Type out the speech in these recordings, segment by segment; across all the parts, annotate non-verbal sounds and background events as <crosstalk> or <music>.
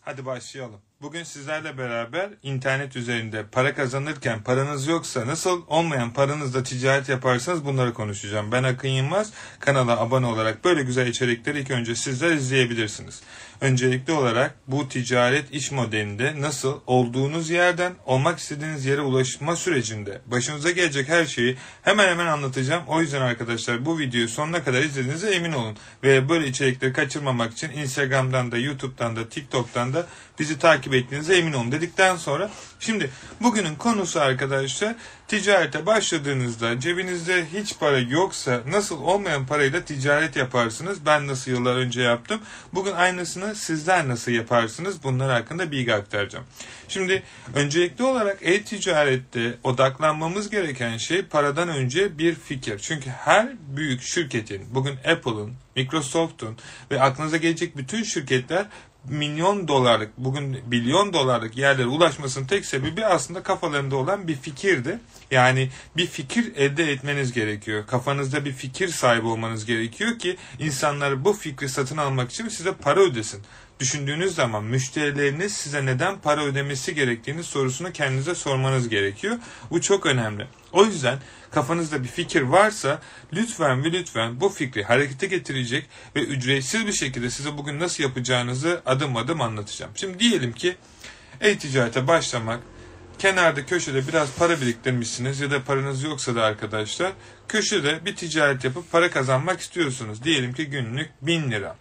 Hadi başlayalım. Bugün sizlerle beraber internet üzerinde para kazanırken paranız yoksa nasıl olmayan paranızla ticaret yaparsanız bunları konuşacağım. Ben Akın Yılmaz. Kanala abone olarak böyle güzel içerikleri ilk önce sizler izleyebilirsiniz. Öncelikli olarak bu ticaret iş modelinde nasıl olduğunuz yerden olmak istediğiniz yere ulaşma sürecinde başınıza gelecek her şeyi hemen hemen anlatacağım. O yüzden arkadaşlar bu videoyu sonuna kadar izlediğinize emin olun. Ve böyle içerikleri kaçırmamak için Instagram'dan da YouTube'dan da TikTok'tan da bizi takip ettiğinize emin olun dedikten sonra şimdi bugünün konusu arkadaşlar ticarete başladığınızda cebinizde hiç para yoksa nasıl olmayan parayla ticaret yaparsınız? Ben nasıl yıllar önce yaptım? Bugün aynısını sizler nasıl yaparsınız? Bunlar hakkında bilgi aktaracağım. Şimdi öncelikli olarak e-ticarette odaklanmamız gereken şey paradan önce bir fikir. Çünkü her büyük şirketin, bugün Apple'ın, Microsoft'un ve aklınıza gelecek bütün şirketler milyon dolarlık, bugün milyon dolarlık yerlere ulaşmasının tek sebebi aslında kafalarında olan bir fikirdi. Yani bir fikir elde etmeniz gerekiyor. Kafanızda bir fikir sahibi olmanız gerekiyor ki insanlar bu fikri satın almak için size para ödesin. Düşündüğünüz zaman müşterileriniz size neden para ödemesi gerektiğini sorusunu kendinize sormanız gerekiyor. Bu çok önemli. O yüzden kafanızda bir fikir varsa lütfen ve lütfen bu fikri harekete getirecek ve ücretsiz bir şekilde size bugün nasıl yapacağınızı adım adım anlatacağım. Şimdi diyelim ki e-ticarete başlamak, kenarda köşede biraz para biriktirmişsiniz ya da paranız yoksa da arkadaşlar köşede bir ticaret yapıp para kazanmak istiyorsunuz. Diyelim ki günlük 1000 lira.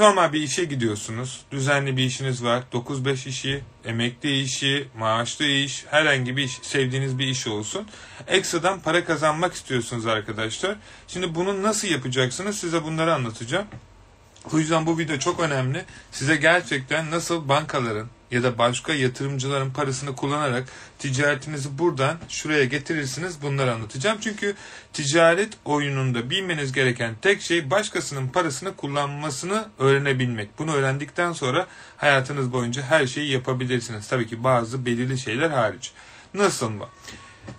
Normal bir işe gidiyorsunuz. Düzenli bir işiniz var. 9-5 işi, emekli işi, maaşlı iş, herhangi bir iş, sevdiğiniz bir iş olsun. Ekstradan para kazanmak istiyorsunuz arkadaşlar. Şimdi bunu nasıl yapacaksınız size bunları anlatacağım. O yüzden bu video çok önemli. Size gerçekten nasıl bankaların ya da başka yatırımcıların parasını kullanarak ticaretinizi buradan şuraya getirirsiniz bunları anlatacağım. Çünkü ticaret oyununda bilmeniz gereken tek şey başkasının parasını kullanmasını öğrenebilmek. Bunu öğrendikten sonra hayatınız boyunca her şeyi yapabilirsiniz. Tabii ki bazı belirli şeyler hariç. Nasıl mı?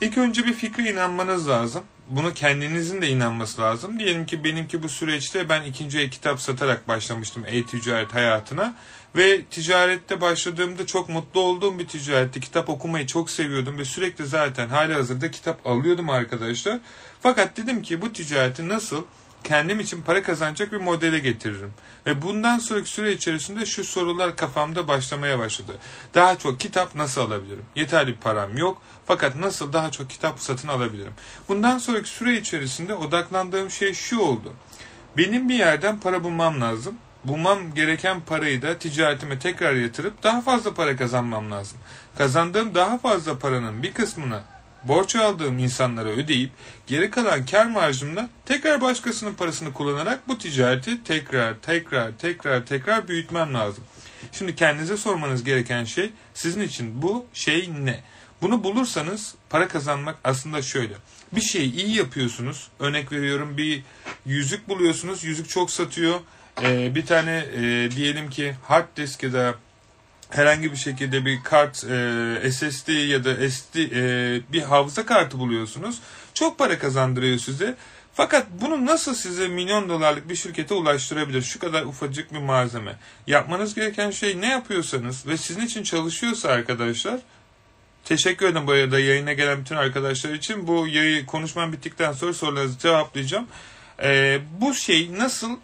İlk önce bir fikre inanmanız lazım. Bunu kendinizin de inanması lazım. Diyelim ki benimki bu süreçte ben ikinci el kitap satarak başlamıştım e-ticaret hayatına. Ve ticarette başladığımda çok mutlu olduğum bir ticaretti. Kitap okumayı çok seviyordum ve sürekli zaten hali hazırda kitap alıyordum arkadaşlar. Fakat dedim ki bu ticareti nasıl kendim için para kazanacak bir modele getiririm. Ve bundan sonraki süre içerisinde şu sorular kafamda başlamaya başladı. Daha çok kitap nasıl alabilirim? Yeterli bir param yok. Fakat nasıl daha çok kitap satın alabilirim? Bundan sonraki süre içerisinde odaklandığım şey şu oldu. Benim bir yerden para bulmam lazım. Bulmam gereken parayı da ticaretime tekrar yatırıp daha fazla para kazanmam lazım. Kazandığım daha fazla paranın bir kısmını borç aldığım insanlara ödeyip geri kalan kar marjımla tekrar başkasının parasını kullanarak bu ticareti tekrar tekrar tekrar tekrar büyütmem lazım. Şimdi kendinize sormanız gereken şey sizin için bu şey ne? Bunu bulursanız para kazanmak aslında şöyle. Bir şeyi iyi yapıyorsunuz. Örnek veriyorum bir yüzük buluyorsunuz. Yüzük çok satıyor. Ee, bir tane e, diyelim ki hard disk ya da herhangi bir şekilde bir kart e, SSD ya da SD e, bir hafıza kartı buluyorsunuz. Çok para kazandırıyor size. Fakat bunu nasıl size milyon dolarlık bir şirkete ulaştırabilir? Şu kadar ufacık bir malzeme. Yapmanız gereken şey ne yapıyorsanız ve sizin için çalışıyorsa arkadaşlar Teşekkür ederim bu arada yayına gelen bütün arkadaşlar için. Bu yayı konuşmam bittikten sonra sorularınızı cevaplayacağım. Ee, bu şey nasıl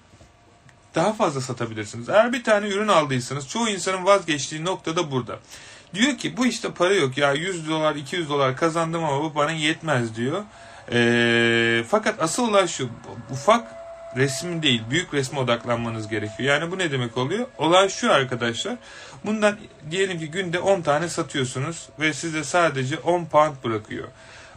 daha fazla satabilirsiniz. Eğer bir tane ürün aldıysanız çoğu insanın vazgeçtiği nokta da burada. Diyor ki bu işte para yok ya 100 dolar 200 dolar kazandım ama bu bana yetmez diyor. E, fakat asıl olay şu ufak resmin değil büyük resme odaklanmanız gerekiyor. Yani bu ne demek oluyor? Olay şu arkadaşlar. Bundan diyelim ki günde 10 tane satıyorsunuz ve size sadece 10 pound bırakıyor.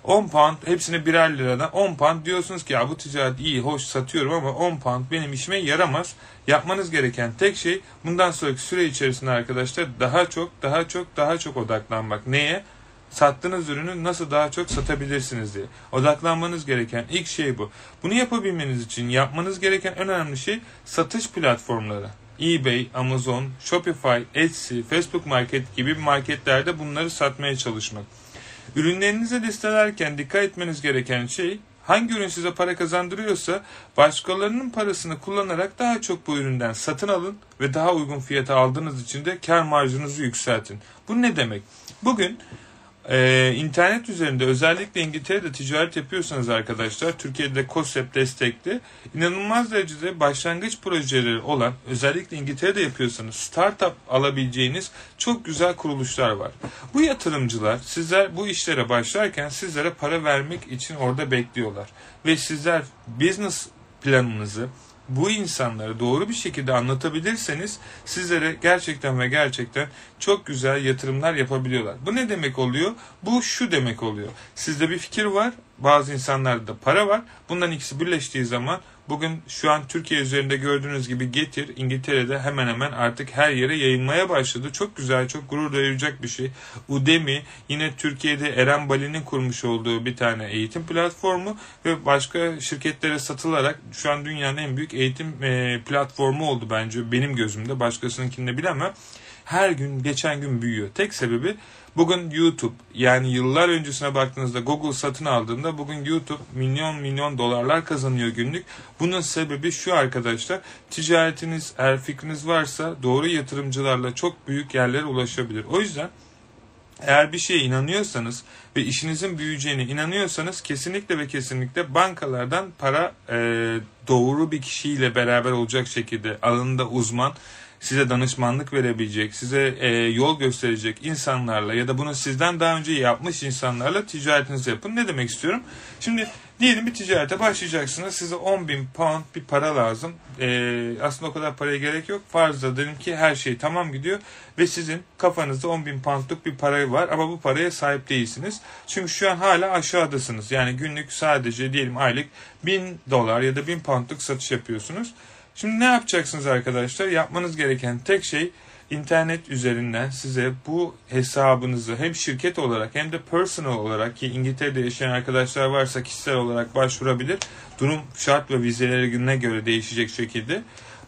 10 pound hepsine birer liradan 10 pound diyorsunuz ki ya bu ticaret iyi hoş satıyorum ama 10 pound benim işime yaramaz. Yapmanız gereken tek şey bundan sonraki süre içerisinde arkadaşlar daha çok daha çok daha çok odaklanmak. Neye? Sattığınız ürünü nasıl daha çok satabilirsiniz diye. Odaklanmanız gereken ilk şey bu. Bunu yapabilmeniz için yapmanız gereken en önemli şey satış platformları. eBay, Amazon, Shopify, Etsy, Facebook Market gibi marketlerde bunları satmaya çalışmak. Ürünlerinizi listelerken dikkat etmeniz gereken şey Hangi ürün size para kazandırıyorsa başkalarının parasını kullanarak daha çok bu üründen satın alın ve daha uygun fiyata aldığınız için de kar marjınızı yükseltin. Bu ne demek? Bugün ee, internet üzerinde özellikle İngiltere'de ticaret yapıyorsanız arkadaşlar Türkiye'de COSEP destekli inanılmaz derecede başlangıç projeleri olan özellikle İngiltere'de yapıyorsanız startup alabileceğiniz çok güzel kuruluşlar var. Bu yatırımcılar sizler bu işlere başlarken sizlere para vermek için orada bekliyorlar. Ve sizler business planınızı bu insanları doğru bir şekilde anlatabilirseniz sizlere gerçekten ve gerçekten çok güzel yatırımlar yapabiliyorlar. Bu ne demek oluyor? Bu şu demek oluyor. Sizde bir fikir var, bazı insanlarda para var. Bunların ikisi birleştiği zaman Bugün şu an Türkiye üzerinde gördüğünüz gibi Getir İngiltere'de hemen hemen artık her yere yayılmaya başladı. Çok güzel, çok gurur duyacak bir şey. Udemy yine Türkiye'de Eren Bali'nin kurmuş olduğu bir tane eğitim platformu ve başka şirketlere satılarak şu an dünyanın en büyük eğitim e, platformu oldu bence benim gözümde. Başkasınınkini bilemem her gün geçen gün büyüyor. Tek sebebi bugün YouTube yani yıllar öncesine baktığınızda Google satın aldığında bugün YouTube milyon milyon dolarlar kazanıyor günlük. Bunun sebebi şu arkadaşlar ticaretiniz eğer fikriniz varsa doğru yatırımcılarla çok büyük yerlere ulaşabilir. O yüzden eğer bir şeye inanıyorsanız ve işinizin büyüyeceğine inanıyorsanız kesinlikle ve kesinlikle bankalardan para e, doğru bir kişiyle beraber olacak şekilde alanında uzman size danışmanlık verebilecek, size e, yol gösterecek insanlarla ya da bunu sizden daha önce yapmış insanlarla ticaretinizi yapın. Ne demek istiyorum? Şimdi diyelim bir ticarete başlayacaksınız. Size 10 bin pound bir para lazım. E, aslında o kadar paraya gerek yok. Farzda dedim ki her şey tamam gidiyor ve sizin kafanızda 10 bin poundluk bir para var ama bu paraya sahip değilsiniz. Çünkü şu an hala aşağıdasınız. Yani günlük sadece diyelim aylık 1000 dolar ya da 1000 poundluk satış yapıyorsunuz. Şimdi ne yapacaksınız arkadaşlar? Yapmanız gereken tek şey internet üzerinden size bu hesabınızı hem şirket olarak hem de personal olarak ki İngiltere'de yaşayan arkadaşlar varsa kişisel olarak başvurabilir. Durum şart ve vizelerine göre değişecek şekilde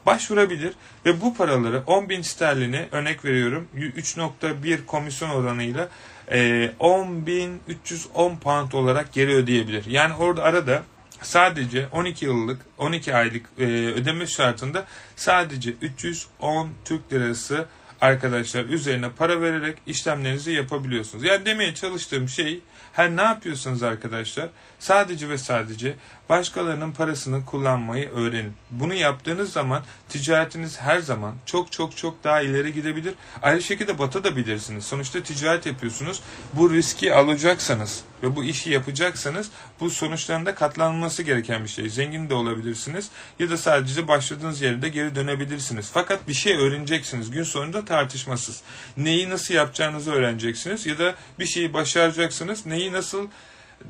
başvurabilir ve bu paraları 10 bin sterlini örnek veriyorum 3.1 komisyon oranıyla 10.310 pound olarak geri ödeyebilir. Yani orada arada sadece 12 yıllık 12 aylık e, ödeme şartında sadece 310 Türk lirası arkadaşlar üzerine para vererek işlemlerinizi yapabiliyorsunuz. Yani demeye çalıştığım şey her ne yapıyorsanız arkadaşlar sadece ve sadece başkalarının parasını kullanmayı öğrenin. Bunu yaptığınız zaman ticaretiniz her zaman çok çok çok daha ileri gidebilir. Aynı şekilde batabilirsiniz. Sonuçta ticaret yapıyorsunuz. Bu riski alacaksanız ve bu işi yapacaksanız bu sonuçlarında katlanması gereken bir şey. Zengin de olabilirsiniz ya da sadece başladığınız yerde geri dönebilirsiniz. Fakat bir şey öğreneceksiniz. Gün sonunda tartışmasız. Neyi nasıl yapacağınızı öğreneceksiniz ya da bir şeyi başaracaksınız. Neyi nasıl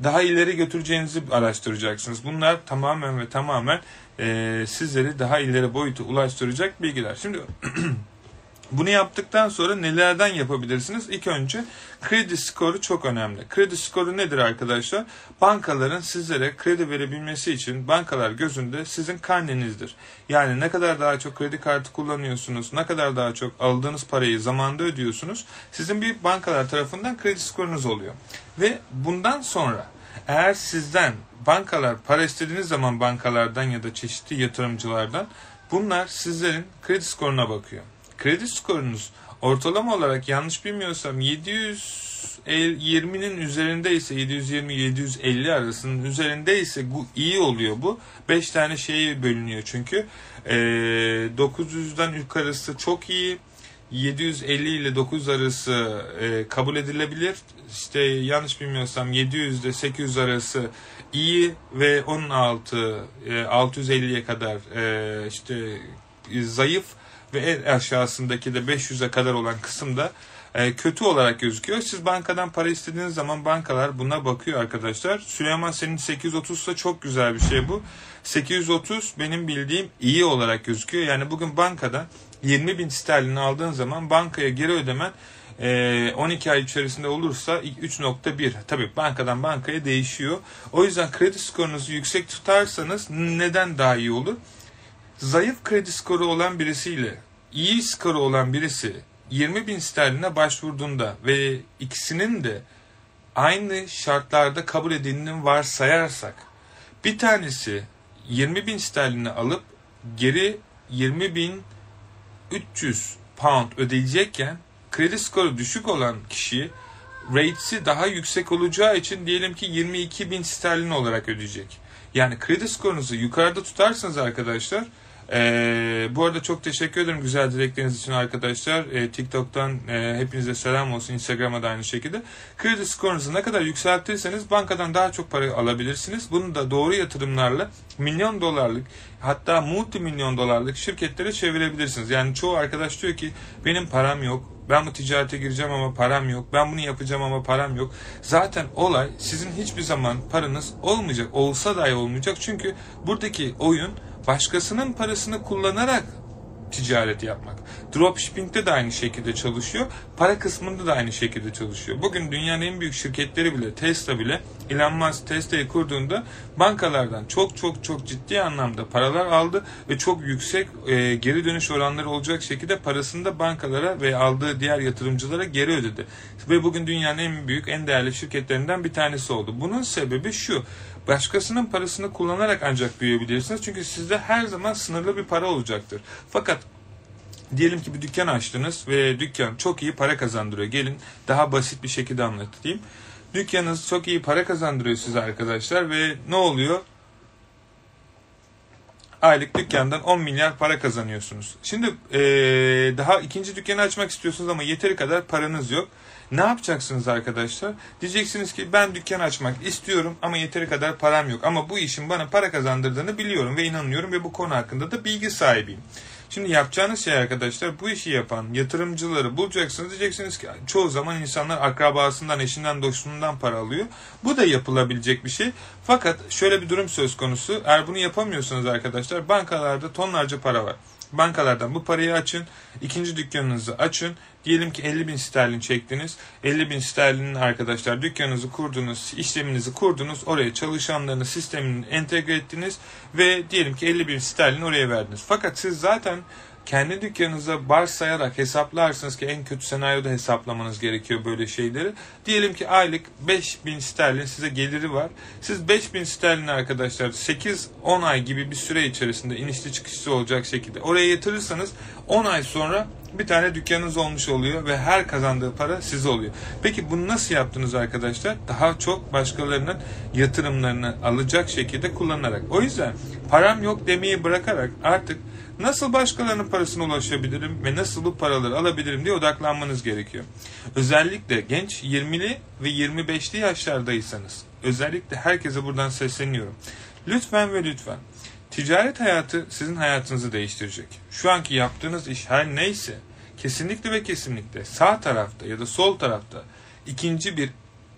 daha ileri götüreceğinizi araştıracaksınız. Bunlar tamamen ve tamamen e, sizleri daha ileri boyutu ulaştıracak bilgiler. Şimdi <clears throat> Bunu yaptıktan sonra nelerden yapabilirsiniz? İlk önce kredi skoru çok önemli. Kredi skoru nedir arkadaşlar? Bankaların sizlere kredi verebilmesi için bankalar gözünde sizin karnenizdir. Yani ne kadar daha çok kredi kartı kullanıyorsunuz, ne kadar daha çok aldığınız parayı zamanda ödüyorsunuz, sizin bir bankalar tarafından kredi skorunuz oluyor. Ve bundan sonra eğer sizden bankalar para istediğiniz zaman bankalardan ya da çeşitli yatırımcılardan bunlar sizlerin kredi skoruna bakıyor kredi skorunuz ortalama olarak yanlış bilmiyorsam 720'nin üzerindeyse 720-750 arasının üzerindeyse bu iyi oluyor bu. 5 tane şeye bölünüyor çünkü. E, 900'den yukarısı çok iyi. 750 ile 900 arası e, kabul edilebilir. İşte yanlış bilmiyorsam 700 ile 800 arası iyi ve onun altı e, 650'ye kadar e, işte zayıf ve en aşağısındaki de 500'e kadar olan kısımda e, kötü olarak gözüküyor. Siz bankadan para istediğiniz zaman bankalar buna bakıyor arkadaşlar. Süleyman senin 830 da çok güzel bir şey bu. 830 benim bildiğim iyi olarak gözüküyor. Yani bugün bankadan 20 bin sterlin aldığın zaman bankaya geri ödemen 12 e, ay içerisinde olursa 3.1 tabii bankadan bankaya değişiyor. O yüzden kredi skorunuzu yüksek tutarsanız neden daha iyi olur? Zayıf kredi skoru olan birisiyle iyi skoru olan birisi 20 bin sterline başvurduğunda ve ikisinin de aynı şartlarda kabul edildiğini varsayarsak Bir tanesi 20 bin sterlini alıp geri 20 bin 300 pound ödeyecekken kredi skoru düşük olan kişi ratesi daha yüksek olacağı için diyelim ki 22 bin sterlin olarak ödeyecek. Yani kredi skorunuzu yukarıda tutarsınız arkadaşlar ee, bu arada çok teşekkür ederim güzel dilekleriniz için arkadaşlar. Ee, TikTok'tan e, hepinize selam olsun. Instagram'a da aynı şekilde. Kredi skorunuzu ne kadar yükseltirseniz bankadan daha çok para alabilirsiniz. Bunu da doğru yatırımlarla milyon dolarlık hatta multi milyon dolarlık şirketlere çevirebilirsiniz. Yani çoğu arkadaş diyor ki benim param yok. Ben bu ticarete gireceğim ama param yok. Ben bunu yapacağım ama param yok. Zaten olay sizin hiçbir zaman paranız olmayacak. Olsa dahi olmayacak. Çünkü buradaki oyun başkasının parasını kullanarak ticaret yapmak. Dropshipping'de de aynı şekilde çalışıyor. Para kısmında da aynı şekilde çalışıyor. Bugün dünyanın en büyük şirketleri bile Tesla bile Elon Musk Tesla'yı kurduğunda bankalardan çok çok çok ciddi anlamda paralar aldı ve çok yüksek e, geri dönüş oranları olacak şekilde parasını da bankalara ve aldığı diğer yatırımcılara geri ödedi. Ve bugün dünyanın en büyük en değerli şirketlerinden bir tanesi oldu. Bunun sebebi şu. Başkasının parasını kullanarak ancak büyüyebilirsiniz. Çünkü sizde her zaman sınırlı bir para olacaktır. Fakat diyelim ki bir dükkan açtınız ve dükkan çok iyi para kazandırıyor. Gelin daha basit bir şekilde anlatayım. Dükkanınız çok iyi para kazandırıyor size arkadaşlar ve ne oluyor? Aylık dükkandan 10 milyar para kazanıyorsunuz. Şimdi ee, daha ikinci dükkanı açmak istiyorsunuz ama yeteri kadar paranız yok. Ne yapacaksınız arkadaşlar? Diyeceksiniz ki ben dükkan açmak istiyorum ama yeteri kadar param yok. Ama bu işin bana para kazandırdığını biliyorum ve inanıyorum ve bu konu hakkında da bilgi sahibiyim. Şimdi yapacağınız şey arkadaşlar bu işi yapan yatırımcıları bulacaksınız. Diyeceksiniz ki çoğu zaman insanlar akrabasından, eşinden, dostundan para alıyor. Bu da yapılabilecek bir şey. Fakat şöyle bir durum söz konusu. Eğer bunu yapamıyorsanız arkadaşlar bankalarda tonlarca para var. Bankalardan bu parayı açın. ikinci dükkanınızı açın. Diyelim ki 50 bin sterlin çektiniz. 50 bin sterlinin arkadaşlar dükkanınızı kurdunuz, işleminizi kurdunuz. Oraya çalışanlarını sistemini entegre ettiniz. Ve diyelim ki 50 bin sterlin oraya verdiniz. Fakat siz zaten kendi dükkanınıza sayarak hesaplarsınız ki en kötü senaryoda hesaplamanız gerekiyor böyle şeyleri. Diyelim ki aylık 5000 sterlin size geliri var. Siz 5000 sterlin arkadaşlar 8-10 ay gibi bir süre içerisinde inişli çıkışlı olacak şekilde oraya yatırırsanız 10 ay sonra bir tane dükkanınız olmuş oluyor ve her kazandığı para size oluyor. Peki bunu nasıl yaptınız arkadaşlar? Daha çok başkalarının yatırımlarını alacak şekilde kullanarak. O yüzden param yok demeyi bırakarak artık Nasıl başkalarının parasına ulaşabilirim ve nasıl bu paraları alabilirim diye odaklanmanız gerekiyor. Özellikle genç 20'li ve 25'li yaşlardaysanız özellikle herkese buradan sesleniyorum. Lütfen ve lütfen ticaret hayatı sizin hayatınızı değiştirecek. Şu anki yaptığınız iş her neyse kesinlikle ve kesinlikle sağ tarafta ya da sol tarafta ikinci bir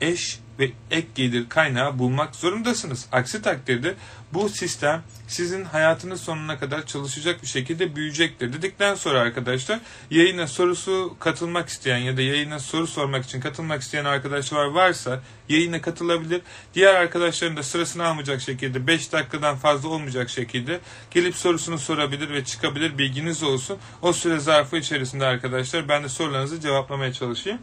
eş ve ek gelir kaynağı bulmak zorundasınız. Aksi takdirde bu sistem sizin hayatınız sonuna kadar çalışacak bir şekilde büyüyecektir. Dedikten sonra arkadaşlar yayına sorusu katılmak isteyen ya da yayına soru sormak için katılmak isteyen arkadaşlar varsa yayına katılabilir. Diğer arkadaşların da sırasını almayacak şekilde 5 dakikadan fazla olmayacak şekilde gelip sorusunu sorabilir ve çıkabilir. Bilginiz olsun. O süre zarfı içerisinde arkadaşlar ben de sorularınızı cevaplamaya çalışayım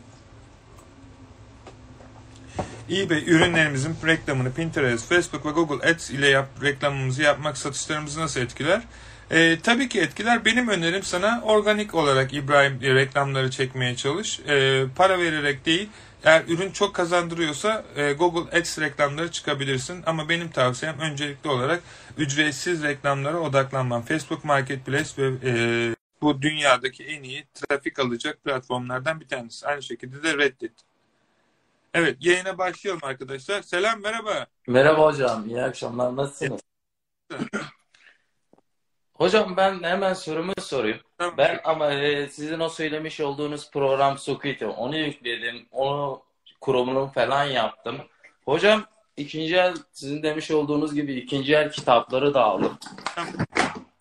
eBay ürünlerimizin reklamını Pinterest, Facebook ve Google Ads ile yap, reklamımızı yapmak satışlarımızı nasıl etkiler? E, tabii ki etkiler. Benim önerim sana organik olarak İbrahim e, reklamları çekmeye çalış. E, para vererek değil. Eğer ürün çok kazandırıyorsa e, Google Ads reklamları çıkabilirsin. Ama benim tavsiyem öncelikli olarak ücretsiz reklamlara odaklanman. Facebook Marketplace ve e, bu dünyadaki en iyi trafik alacak platformlardan bir tanesi. Aynı şekilde de Reddit. Evet yayına başlayalım arkadaşlar. Selam merhaba. Merhaba hocam. İyi akşamlar. Nasılsınız? <laughs> hocam ben hemen sorumu sorayım. Tamam. Ben ama e, sizin o söylemiş olduğunuz program Sukito onu yükledim. Onu kurumunu falan yaptım. Hocam ikinci el sizin demiş olduğunuz gibi ikinci el kitapları da aldım. Tamam.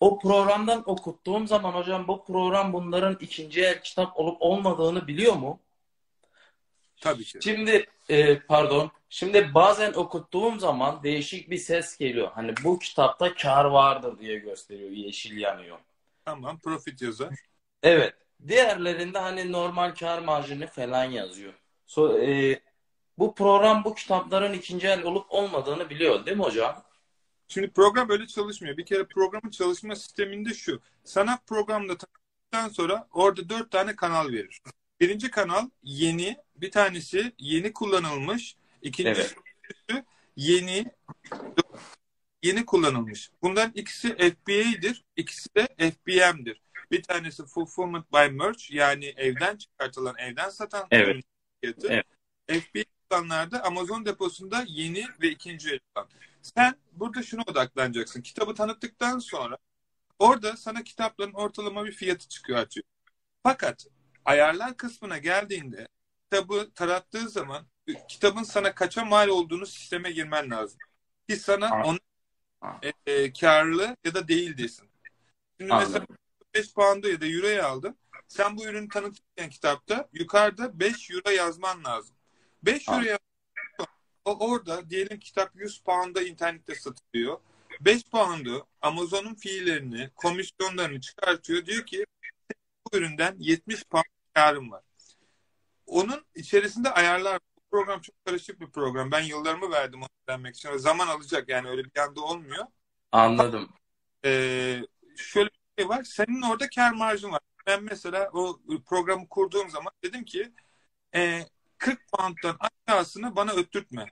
O programdan okuttuğum zaman hocam bu program bunların ikinci el kitap olup olmadığını biliyor mu? Tabii ki. Şimdi e, pardon. Şimdi bazen okuttuğum zaman değişik bir ses geliyor. Hani bu kitapta kar vardır diye gösteriyor. Yeşil yanıyor. Tamam. Profit yazar. Evet. Diğerlerinde hani normal kar marjını falan yazıyor. So, e, bu program bu kitapların ikinci el olup olmadığını biliyor değil mi hocam? Şimdi program böyle çalışmıyor. Bir kere programın çalışma sisteminde şu. Sana programda tanıttıktan sonra orada dört tane kanal verir. Birinci kanal yeni, bir tanesi yeni kullanılmış, ikincisi Evet. yeni yeni kullanılmış. Bunların ikisi FBA'dir, ikisi de FBM'dir. Bir tanesi Fulfillment by Merch yani evden çıkartılan, evden satan Evet. fiyatı. Evet. FBA olanlarda Amazon deposunda yeni ve ikinci el olan. Sen burada şuna odaklanacaksın. Kitabı tanıttıktan sonra orada sana kitapların ortalama bir fiyatı çıkıyor açıyor. Fakat ayarlar kısmına geldiğinde kitabı tarattığı zaman kitabın sana kaça mal olduğunu sisteme girmen lazım. Ki sana Ha. e, e, karlı ya da değil desin. Şimdi mesela Anladım. 5 pound'a ya da euroya aldın. Sen bu ürünü tanıtırken kitapta yukarıda 5 euro yazman lazım. 5 euro yazman o orada diyelim kitap 100 pound'a internette satılıyor. 5 pound'u Amazon'un fiillerini, komisyonlarını çıkartıyor. Diyor ki bu üründen 70 pound karım var. Onun içerisinde ayarlar. Bu program çok karışık bir program. Ben yıllarımı verdim onu öğrenmek için. Zaman alacak yani öyle bir anda olmuyor. Anladım. Ee, şöyle bir şey var. Senin orada kar marjın var. Ben mesela o programı kurduğum zaman dedim ki e, 40 pound'dan aşağısını bana öttürtme.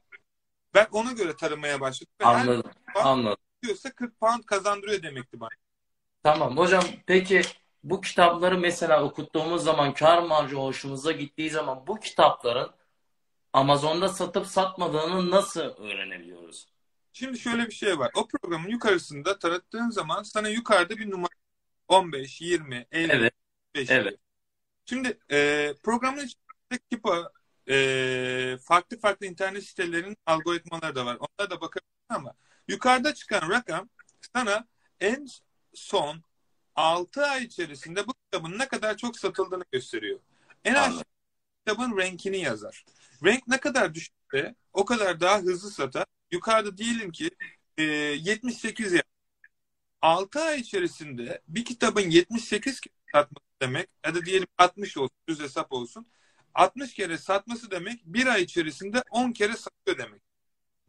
Ben ona göre taramaya başladım. Ve her Anladım. Anladım. diyorsa 40 pound kazandırıyor demekti bana. Tamam hocam peki bu kitapları mesela okuttuğumuz zaman kar marjı hoşumuza gittiği zaman bu kitapların Amazon'da satıp satmadığını nasıl öğrenebiliyoruz? Şimdi şöyle bir şey var. O programın yukarısında tanıttığın zaman sana yukarıda bir numara 15, 20, 50, Evet. 5. Evet. Şimdi e, programın içinde Kipa e, farklı farklı internet sitelerinin algoritmaları da var. Onlara da bakabilirsin ama yukarıda çıkan rakam sana en son 6 ay içerisinde bu kitabın ne kadar çok satıldığını gösteriyor. En aşağı kitabın rankini yazar. Rank ne kadar düşükse o kadar daha hızlı satar. Yukarıda diyelim ki e, 78 ya. 6 ay içerisinde bir kitabın 78 kere satması demek ya da diyelim 60 olsun düz hesap olsun. 60 kere satması demek bir ay içerisinde 10 kere satıyor demek.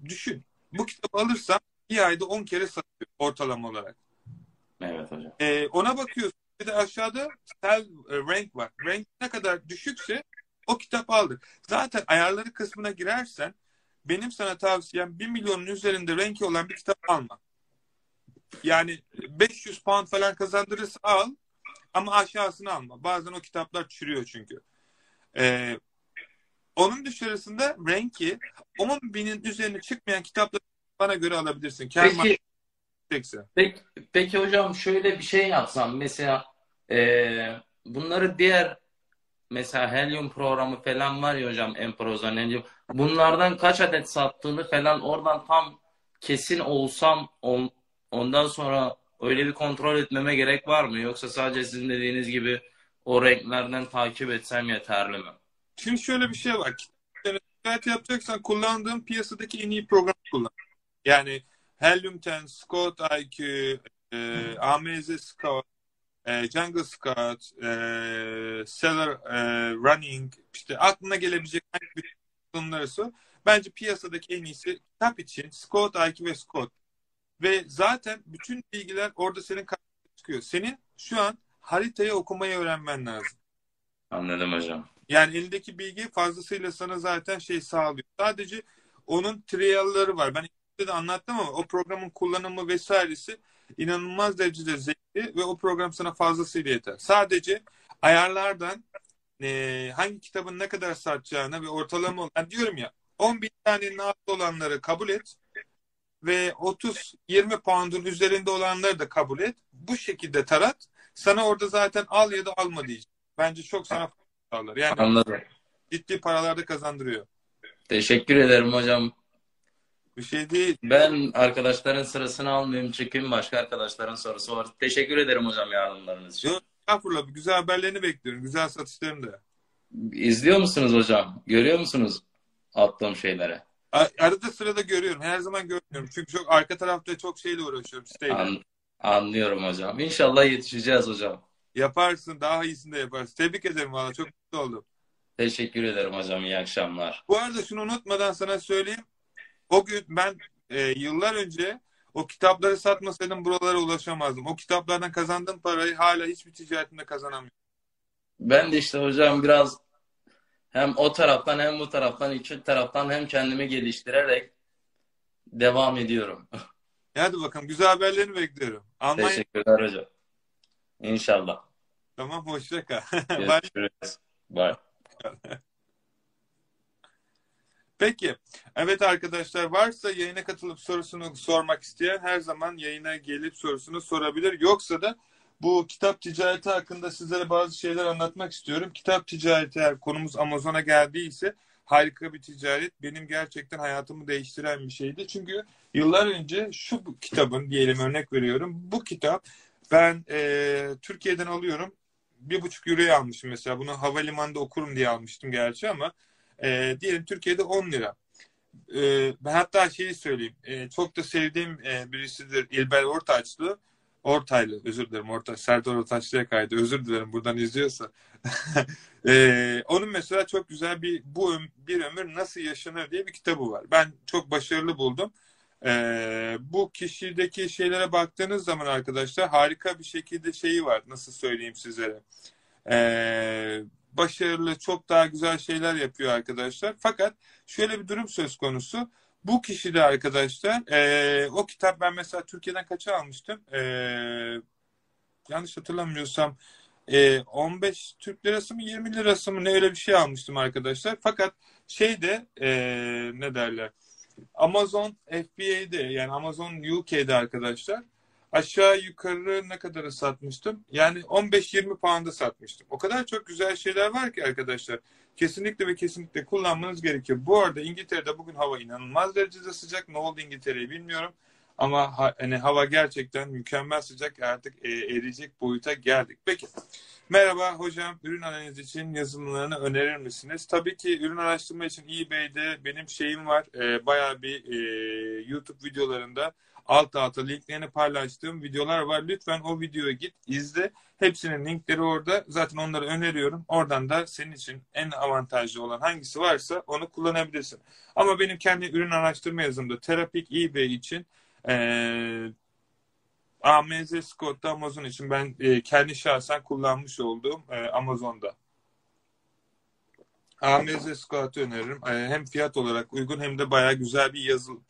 Düşün. Bu kitabı alırsam bir ayda 10 kere satıyor ortalama olarak. Evet hocam. Ee, ona bakıyorsun. Bir de aşağıda sell e, rank var. Rank ne kadar düşükse o kitap aldı. Zaten ayarları kısmına girersen benim sana tavsiyem 1 milyonun üzerinde renki olan bir kitap alma. Yani 500 pound falan kazandırırsa al ama aşağısını alma. Bazen o kitaplar çürüyor çünkü. Ee, onun dışarısında renki 10 binin üzerine çıkmayan kitapları bana göre alabilirsin. Kar Peki yüksekse. Peki, peki hocam şöyle bir şey yapsam mesela e, bunları diğer mesela Helium programı falan var ya hocam Emprozan Helium bunlardan kaç adet sattığını falan oradan tam kesin olsam on, ondan sonra öyle bir kontrol etmeme gerek var mı? Yoksa sadece sizin dediğiniz gibi o renklerden takip etsem yeterli mi? Şimdi şöyle bir şey var. Ticaret yapacaksan kullandığın piyasadaki en iyi program kullan. Yani Helium 10, Scott IQ, e, AMZ Scout, e, Jungle Scout, e, Seller e, Running, işte aklına gelebilecek hangi bir kullanımlarsa bence piyasadaki en iyisi kitap için Scott IQ ve Scott. Ve zaten bütün bilgiler orada senin karşına çıkıyor. Senin şu an haritayı okumayı öğrenmen lazım. Anladım hocam. Yani elindeki bilgi fazlasıyla sana zaten şey sağlıyor. Sadece onun trialları var. Ben de anlattım ama o programın kullanımı vesairesi inanılmaz derecede zevkli ve o program sana fazlasıyla yeter. Sadece ayarlardan e, hangi kitabın ne kadar satacağını ve ortalama ben diyorum ya 10 bin tanenin altı olanları kabul et ve 30-20 pound'un üzerinde olanları da kabul et. Bu şekilde tarat. Sana orada zaten al ya da alma diyecek. Bence çok sana sağlar. Yani Anladım. ciddi paralarda kazandırıyor. Teşekkür ederim hocam. Bir şey değil. Ben arkadaşların sırasını almayayım çıkayım. Başka arkadaşların sorusu var. Teşekkür ederim hocam yardımlarınız için. Yok, estağfurullah. Güzel haberlerini bekliyorum. Güzel satışlarını da. İzliyor musunuz hocam? Görüyor musunuz attığım şeyleri? A- Arada sırada görüyorum. Her zaman görmüyorum. Çünkü çok arka tarafta çok şeyle uğraşıyorum. Siteyle. An- anlıyorum hocam. İnşallah yetişeceğiz hocam. Yaparsın. Daha iyisini de yaparsın. Tebrik ederim valla. Çok mutlu oldum. Teşekkür ederim hocam. İyi akşamlar. Bu arada şunu unutmadan sana söyleyeyim. O gün ben e, yıllar önce O kitapları satmasaydım buralara ulaşamazdım. O kitaplardan kazandığım parayı hala hiçbir ticaretimde kazanamıyorum. Ben de işte hocam biraz hem o taraftan hem bu taraftan iki taraftan hem kendimi geliştirerek devam ediyorum. Hadi bakalım güzel haberlerini bekliyorum. Almanya Teşekkürler hocam. İnşallah. tamam hoşça kal. <laughs> Bye. Görüşürüz. Bye. <laughs> Peki. Evet arkadaşlar varsa yayına katılıp sorusunu sormak isteyen her zaman yayına gelip sorusunu sorabilir. Yoksa da bu kitap ticareti hakkında sizlere bazı şeyler anlatmak istiyorum. Kitap ticareti eğer konumuz Amazon'a geldiyse harika bir ticaret. Benim gerçekten hayatımı değiştiren bir şeydi. Çünkü yıllar önce şu kitabın diyelim örnek veriyorum. Bu kitap ben e, Türkiye'den alıyorum. Bir buçuk euroya almışım mesela. Bunu havalimanında okurum diye almıştım gerçi ama e, diyelim Türkiye'de 10 lira. E, ben hatta şeyi söyleyeyim. E, çok da sevdiğim e, birisidir İlber Ortaçlı. Ortaylı özür dilerim. Orta, Serdar Ortaçlı'ya kaydı. Özür dilerim buradan izliyorsa. <laughs> e, onun mesela çok güzel bir bu bir ömür nasıl yaşanır diye bir kitabı var. Ben çok başarılı buldum. E, bu kişideki şeylere baktığınız zaman arkadaşlar harika bir şekilde şeyi var. Nasıl söyleyeyim sizlere. E, başarılı, çok daha güzel şeyler yapıyor arkadaşlar. Fakat şöyle bir durum söz konusu. Bu kişi de arkadaşlar e, o kitap ben mesela Türkiye'den kaça almıştım? E, yanlış hatırlamıyorsam e, 15 Türk lirası mı 20 lirası mı ne öyle bir şey almıştım arkadaşlar. Fakat şeyde e, ne derler? Amazon FBA'de yani Amazon UK'de arkadaşlar aşağı yukarı ne kadarı satmıştım? Yani 15-20 pound'a satmıştım. O kadar çok güzel şeyler var ki arkadaşlar. Kesinlikle ve kesinlikle kullanmanız gerekiyor. Bu arada İngiltere'de bugün hava inanılmaz derecede sıcak. Ne oldu İngiltere'yi bilmiyorum. Ama ha, hani hava gerçekten mükemmel sıcak artık e, eriyecek boyuta geldik. Peki. Merhaba hocam. Ürün analiz için yazılımlarını önerir misiniz? Tabii ki ürün araştırma için eBay'de benim şeyim var. E, bayağı bir e, YouTube videolarında alt alta linklerini paylaştığım videolar var. Lütfen o videoya git, izle. Hepsinin linkleri orada. Zaten onları öneriyorum. Oradan da senin için en avantajlı olan hangisi varsa onu kullanabilirsin. Ama benim kendi ürün araştırma yazımda Terapik eBay için e, AMZ Scott'ta Amazon için ben e, kendi şahsen kullanmış olduğum e, Amazon'da. AMZ Scott'ı öneririm. E, hem fiyat olarak uygun hem de bayağı güzel bir yazılım.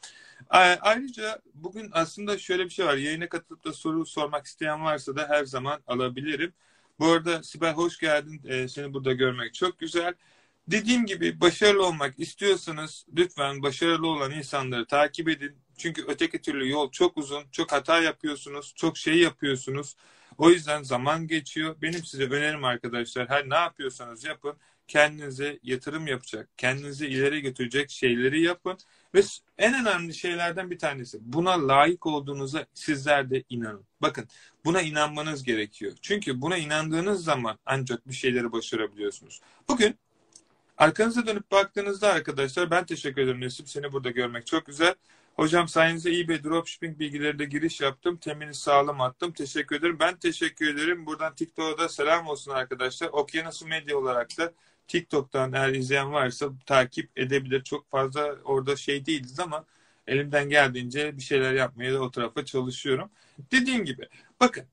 Ayrıca bugün aslında şöyle bir şey var. Yayına katılıp da soru sormak isteyen varsa da her zaman alabilirim. Bu arada Sibel hoş geldin. E, seni burada görmek çok güzel. Dediğim gibi başarılı olmak istiyorsanız lütfen başarılı olan insanları takip edin. Çünkü öteki türlü yol çok uzun, çok hata yapıyorsunuz, çok şey yapıyorsunuz. O yüzden zaman geçiyor. Benim size önerim arkadaşlar her ne yapıyorsanız yapın. Kendinize yatırım yapacak, kendinizi ileri götürecek şeyleri yapın. Ve en önemli şeylerden bir tanesi buna layık olduğunuza sizler de inanın. Bakın buna inanmanız gerekiyor. Çünkü buna inandığınız zaman ancak bir şeyleri başarabiliyorsunuz. Bugün arkanıza dönüp baktığınızda arkadaşlar ben teşekkür ederim Nesip. Seni burada görmek çok güzel. Hocam sayenizde eBay dropshipping bilgilerinde giriş yaptım. Temini sağlam attım. Teşekkür ederim. Ben teşekkür ederim. Buradan TikTok'a da selam olsun arkadaşlar. Okyanusu Medya olarak da TikTok'tan eğer izleyen varsa takip edebilir. Çok fazla orada şey değiliz ama elimden geldiğince bir şeyler yapmaya da o tarafa çalışıyorum. Dediğim gibi bakın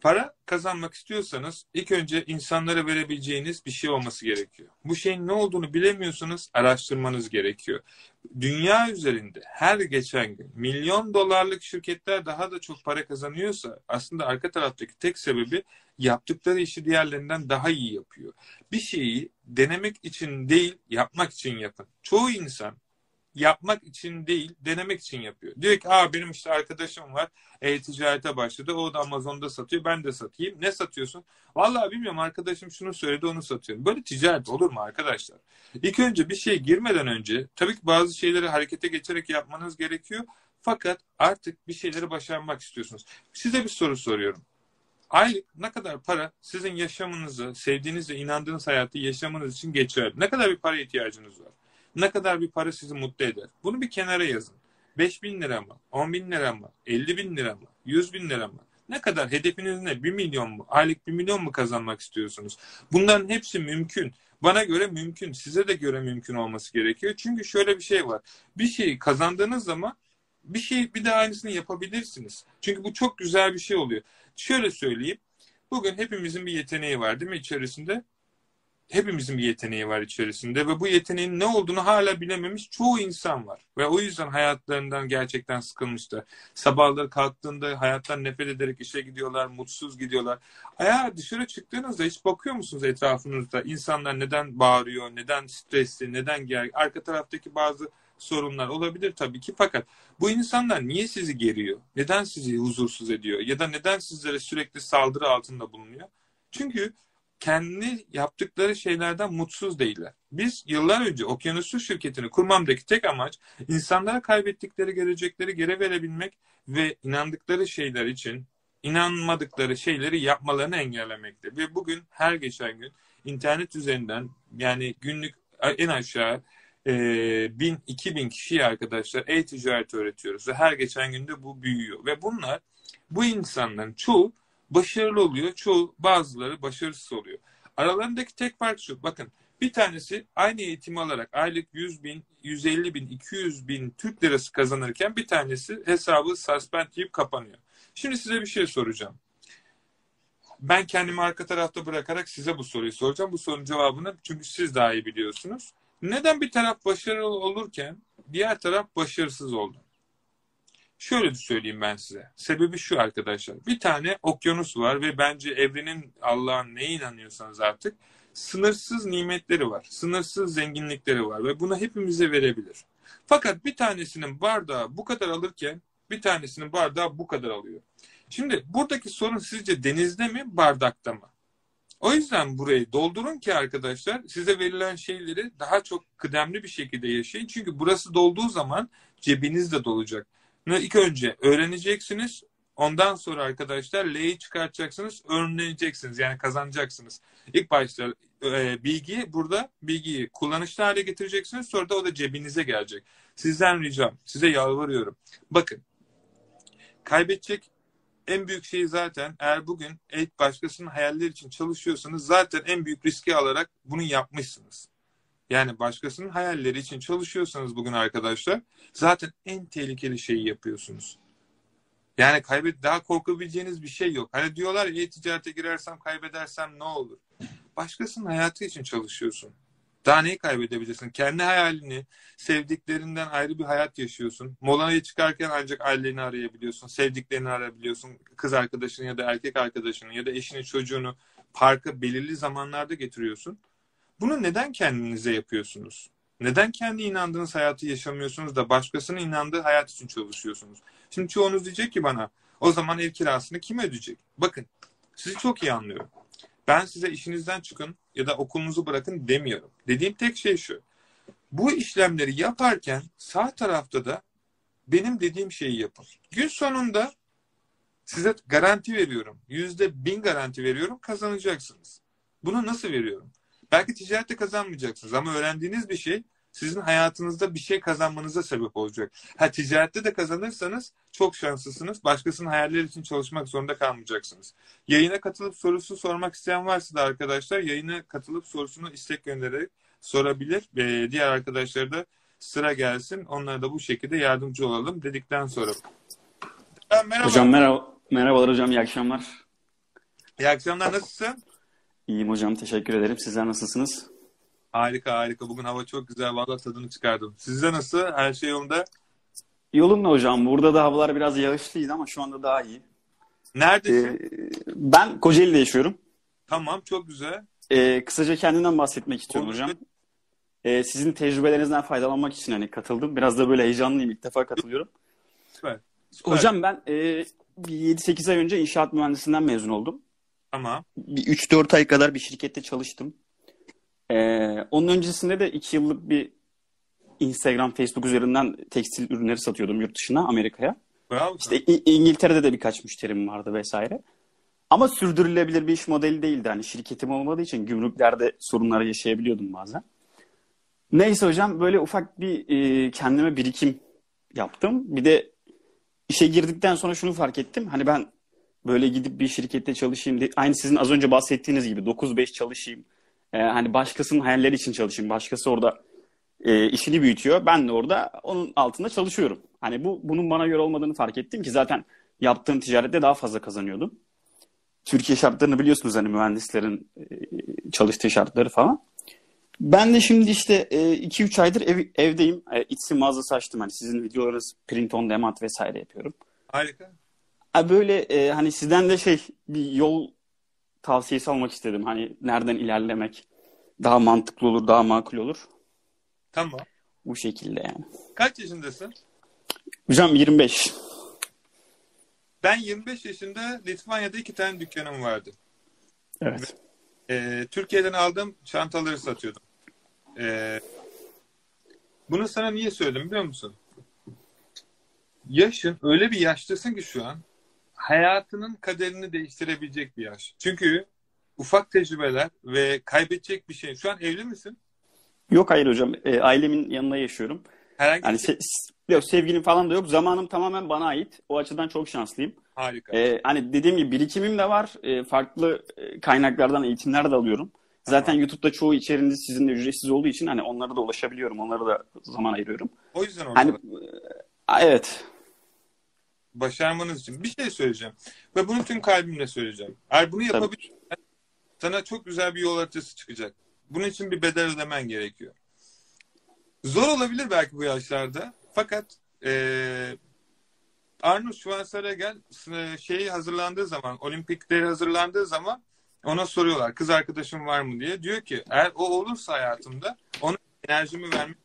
para kazanmak istiyorsanız ilk önce insanlara verebileceğiniz bir şey olması gerekiyor. Bu şeyin ne olduğunu bilemiyorsanız araştırmanız gerekiyor. Dünya üzerinde her geçen gün milyon dolarlık şirketler daha da çok para kazanıyorsa aslında arka taraftaki tek sebebi yaptıkları işi diğerlerinden daha iyi yapıyor. Bir şeyi denemek için değil yapmak için yapın. Çoğu insan yapmak için değil denemek için yapıyor. Diyor ki Aa, benim işte arkadaşım var e-ticarete başladı o da Amazon'da satıyor ben de satayım. Ne satıyorsun? Vallahi bilmiyorum arkadaşım şunu söyledi onu satıyorum. Böyle ticaret olur mu arkadaşlar? İlk önce bir şeye girmeden önce tabii ki bazı şeyleri harekete geçerek yapmanız gerekiyor. Fakat artık bir şeyleri başarmak istiyorsunuz. Size bir soru soruyorum. Aylık ne kadar para sizin yaşamınızı, sevdiğiniz ve inandığınız hayatı yaşamanız için geçerli? Ne kadar bir para ihtiyacınız var? Ne kadar bir para sizi mutlu eder? Bunu bir kenara yazın. 5 bin lira mı? 10 bin lira mı? 50 bin lira mı? 100 bin lira mı? Ne kadar? Hedefiniz ne? 1 milyon mu? Aylık 1 milyon mu kazanmak istiyorsunuz? Bunların hepsi mümkün. Bana göre mümkün. Size de göre mümkün olması gerekiyor. Çünkü şöyle bir şey var. Bir şeyi kazandığınız zaman bir şey bir daha aynısını yapabilirsiniz. Çünkü bu çok güzel bir şey oluyor. Şöyle söyleyeyim. Bugün hepimizin bir yeteneği var değil mi içerisinde? Hepimizin bir yeteneği var içerisinde ve bu yeteneğin ne olduğunu hala bilememiş çoğu insan var. Ve o yüzden hayatlarından gerçekten sıkılmışlar. Sabahları kalktığında hayattan nefret ederek işe gidiyorlar, mutsuz gidiyorlar. Ayağa dışarı çıktığınızda hiç bakıyor musunuz etrafınızda? İnsanlar neden bağırıyor, neden stresli, neden gergin? Arka taraftaki bazı sorunlar olabilir tabii ki fakat bu insanlar niye sizi geriyor? Neden sizi huzursuz ediyor? Ya da neden sizlere sürekli saldırı altında bulunuyor? Çünkü kendi yaptıkları şeylerden mutsuz değiller. Biz yıllar önce Okyanusu şirketini kurmamdaki tek amaç insanlara kaybettikleri gelecekleri geri verebilmek ve inandıkları şeyler için inanmadıkları şeyleri yapmalarını engellemekti. Ve bugün her geçen gün internet üzerinden yani günlük en aşağı e, 1000-2000 kişiye arkadaşlar e-ticaret öğretiyoruz ve her geçen günde bu büyüyor. Ve bunlar bu insanların çoğu başarılı oluyor. Çoğu bazıları başarısız oluyor. Aralarındaki tek fark şu. Bakın bir tanesi aynı eğitimi alarak aylık 100 bin, 150 bin, 200 bin Türk lirası kazanırken bir tanesi hesabı suspend deyip kapanıyor. Şimdi size bir şey soracağım. Ben kendimi arka tarafta bırakarak size bu soruyu soracağım. Bu sorunun cevabını çünkü siz daha iyi biliyorsunuz. Neden bir taraf başarılı olurken diğer taraf başarısız oldu? Şöyle söyleyeyim ben size. Sebebi şu arkadaşlar. Bir tane okyanus var ve bence evrenin Allah'ın neye inanıyorsanız artık sınırsız nimetleri var. Sınırsız zenginlikleri var ve bunu hepimize verebilir. Fakat bir tanesinin bardağı bu kadar alırken bir tanesinin bardağı bu kadar alıyor. Şimdi buradaki sorun sizce denizde mi bardakta mı? O yüzden burayı doldurun ki arkadaşlar size verilen şeyleri daha çok kıdemli bir şekilde yaşayın. Çünkü burası dolduğu zaman cebiniz de dolacak. İlk önce öğreneceksiniz. Ondan sonra arkadaşlar L'yi çıkartacaksınız, öğreneceksiniz. Yani kazanacaksınız. İlk başta e, bilgiyi burada bilgiyi kullanışlı hale getireceksiniz. Sonra da o da cebinize gelecek. Sizden ricam, size yalvarıyorum. Bakın, kaybedecek en büyük şey zaten eğer bugün ilk başkasının hayalleri için çalışıyorsanız zaten en büyük riski alarak bunu yapmışsınız. Yani başkasının hayalleri için çalışıyorsanız bugün arkadaşlar zaten en tehlikeli şeyi yapıyorsunuz. Yani kaybet daha korkabileceğiniz bir şey yok. Hani diyorlar ya e-ticarete girersem kaybedersem ne olur? Başkasının hayatı için çalışıyorsun. Daha neyi kaybedebilirsin? Kendi hayalini, sevdiklerinden ayrı bir hayat yaşıyorsun. Molaya çıkarken ancak aileni arayabiliyorsun, sevdiklerini arayabiliyorsun. Kız arkadaşını ya da erkek arkadaşını ya da eşini, çocuğunu parka belirli zamanlarda getiriyorsun. Bunu neden kendinize yapıyorsunuz? Neden kendi inandığınız hayatı yaşamıyorsunuz da başkasının inandığı hayat için çalışıyorsunuz? Şimdi çoğunuz diyecek ki bana o zaman ev kirasını kim ödeyecek? Bakın sizi çok iyi anlıyorum. Ben size işinizden çıkın ya da okulunuzu bırakın demiyorum. Dediğim tek şey şu. Bu işlemleri yaparken sağ tarafta da benim dediğim şeyi yapın. Gün sonunda size garanti veriyorum. Yüzde bin garanti veriyorum kazanacaksınız. Bunu nasıl veriyorum? Belki ticarette kazanmayacaksınız ama öğrendiğiniz bir şey sizin hayatınızda bir şey kazanmanıza sebep olacak. Ha ticarette de kazanırsanız çok şanslısınız. Başkasının hayalleri için çalışmak zorunda kalmayacaksınız. Yayına katılıp sorusu sormak isteyen varsa da arkadaşlar yayına katılıp sorusunu istek göndererek sorabilir. Ee, diğer arkadaşlar da sıra gelsin. Onlara da bu şekilde yardımcı olalım dedikten sonra. Merhaba. Hocam merhaba. Merhabalar hocam iyi akşamlar. İyi akşamlar nasılsın? İyiyim hocam teşekkür ederim. Sizler nasılsınız? Harika harika. Bugün hava çok güzel. Valla tadını çıkardım. Sizde nasıl? Her şey yolunda? Yolunda hocam. Burada da havalar biraz yağışlıydı ama şu anda daha iyi. Neredesin? Ee, ben Kocaeli'de yaşıyorum. Tamam çok güzel. Ee, kısaca kendimden bahsetmek istiyorum Konuş. hocam. Ee, sizin tecrübelerinizden faydalanmak için hani katıldım. Biraz da böyle heyecanlıyım. İlk defa katılıyorum. Süper. Süper. Hocam ben e, 7-8 ay önce inşaat mühendisinden mezun oldum. Bir 3-4 ay kadar bir şirkette çalıştım. Ee, onun öncesinde de 2 yıllık bir Instagram, Facebook üzerinden tekstil ürünleri satıyordum yurt dışına, Amerika'ya. Bravo. İşte İngiltere'de de birkaç müşterim vardı vesaire. Ama sürdürülebilir bir iş modeli değildi. Hani şirketim olmadığı için gümrüklerde sorunlar yaşayabiliyordum bazen. Neyse hocam böyle ufak bir e, kendime birikim yaptım. Bir de işe girdikten sonra şunu fark ettim. Hani ben böyle gidip bir şirkette çalışayım. Aynı sizin az önce bahsettiğiniz gibi 9-5 çalışayım. Ee, hani başkasının hayalleri için çalışayım. Başkası orada e, işini büyütüyor. Ben de orada onun altında çalışıyorum. Hani bu bunun bana göre olmadığını fark ettim ki zaten yaptığım ticarette daha fazla kazanıyordum. Türkiye şartlarını biliyorsunuz hani mühendislerin e, çalıştığı şartları falan. Ben de şimdi işte 2-3 e, aydır ev, evdeyim. E, Etsy mağazası açtım. Hani sizin videolarınız print on demand vesaire yapıyorum. Harika. Böyle e, hani sizden de şey bir yol tavsiyesi almak istedim. Hani nereden ilerlemek daha mantıklı olur, daha makul olur. Tamam. Bu şekilde yani. Kaç yaşındasın? Hocam 25. Ben 25 yaşında Litvanya'da iki tane dükkanım vardı. Evet. E, Türkiye'den aldığım çantaları satıyordum. E, bunu sana niye söyledim biliyor musun? Yaşın öyle bir yaştasın ki şu an hayatının kaderini değiştirebilecek bir yaş. Çünkü ufak tecrübeler ve kaybedecek bir şey. Şu an evli misin? Yok hayır hocam. E, ailemin yanında yaşıyorum. Herhangi yani se- yok, sevgilim falan da yok. Zamanım tamamen bana ait. O açıdan çok şanslıyım. Harika. E, hani dediğim gibi birikimim de var. E, farklı e, kaynaklardan eğitimler de alıyorum. Zaten tamam. YouTube'da çoğu içeriğiniz sizin de ücretsiz olduğu için hani onlara da ulaşabiliyorum. Onlara da zaman ayırıyorum. O yüzden orada. Hani, e, evet başarmanız için bir şey söyleyeceğim. Ve bunu tüm kalbimle söyleyeceğim. Eğer bunu yapabilirsen sana çok güzel bir yol haritası çıkacak. Bunun için bir bedel ödemen gerekiyor. Zor olabilir belki bu yaşlarda. Fakat ee, Arnold Schwarzenegger şeyi hazırlandığı zaman, olimpikleri hazırlandığı zaman ona soruyorlar kız arkadaşım var mı diye. Diyor ki eğer o olursa hayatımda ona enerjimi vermek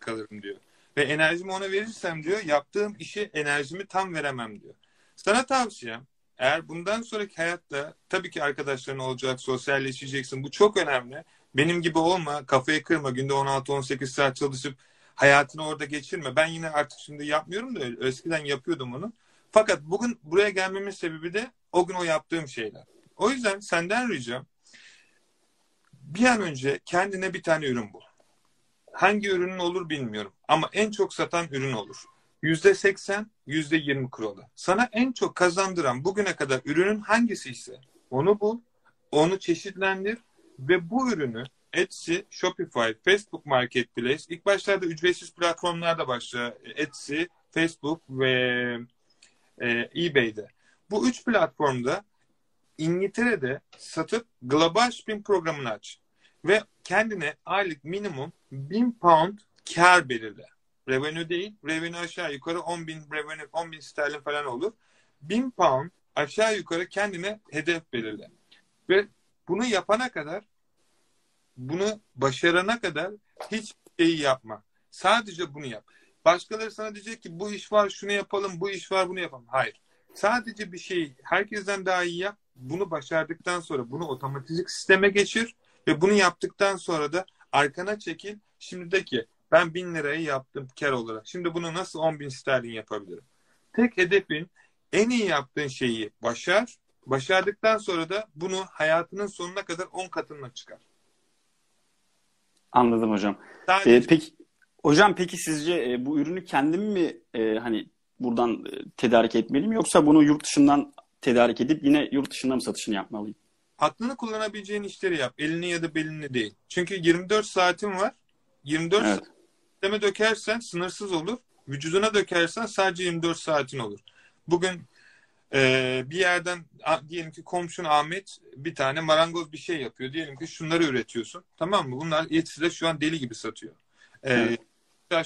kalırım diyor ve enerjimi ona verirsem diyor yaptığım işi enerjimi tam veremem diyor. Sana tavsiyem eğer bundan sonraki hayatta tabii ki arkadaşların olacak, sosyalleşeceksin. Bu çok önemli. Benim gibi olma, kafayı kırma. Günde 16-18 saat çalışıp hayatını orada geçirme. Ben yine artık şimdi yapmıyorum da eskiden yapıyordum onu. Fakat bugün buraya gelmemin sebebi de o gün o yaptığım şeyler. O yüzden senden ricam bir an önce kendine bir tane ürün bul hangi ürünün olur bilmiyorum. Ama en çok satan ürün olur. Yüzde seksen, yüzde yirmi kuralı. Sana en çok kazandıran bugüne kadar ürünün hangisi ise onu bul, onu çeşitlendir ve bu ürünü Etsy, Shopify, Facebook Marketplace, ilk başlarda ücretsiz platformlarda başlıyor. Etsy, Facebook ve e, eBay'de. Bu üç platformda İngiltere'de satıp global shipping programını aç ve kendine aylık minimum 1000 pound kar belirle. Revenue değil. Revenue aşağı yukarı 10 bin, revenue 10 bin sterlin falan olur. 1000 pound aşağı yukarı kendine hedef belirle. Ve bunu yapana kadar bunu başarana kadar hiç şeyi yapma. Sadece bunu yap. Başkaları sana diyecek ki bu iş var şunu yapalım, bu iş var bunu yapalım. Hayır. Sadece bir şeyi herkesten daha iyi yap. Bunu başardıktan sonra bunu otomatik sisteme geçir ve bunu yaptıktan sonra da arkana çekil. Şimdi de ki ben bin lirayı yaptım kar olarak. Şimdi bunu nasıl 10 bin sterlin yapabilirim? Tek hedefin en iyi yaptığın şeyi başar. Başardıktan sonra da bunu hayatının sonuna kadar 10 katına çıkar. Anladım hocam. Sadece... Ee, peki hocam peki sizce e, bu ürünü kendim mi e, hani buradan e, tedarik etmeliyim yoksa bunu yurt dışından tedarik edip yine yurt dışında mı satışını yapmalıyım? Aklını kullanabileceğin işleri yap. Elini ya da belini değil. Çünkü 24 saatin var. 24 evet. saatime dökersen sınırsız olur. Vücuduna dökersen sadece 24 saatin olur. Bugün e, bir yerden diyelim ki komşun Ahmet bir tane marangoz bir şey yapıyor. Diyelim ki şunları üretiyorsun. Tamam mı? Bunlar Etsy'de şu an deli gibi satıyor. E, evet.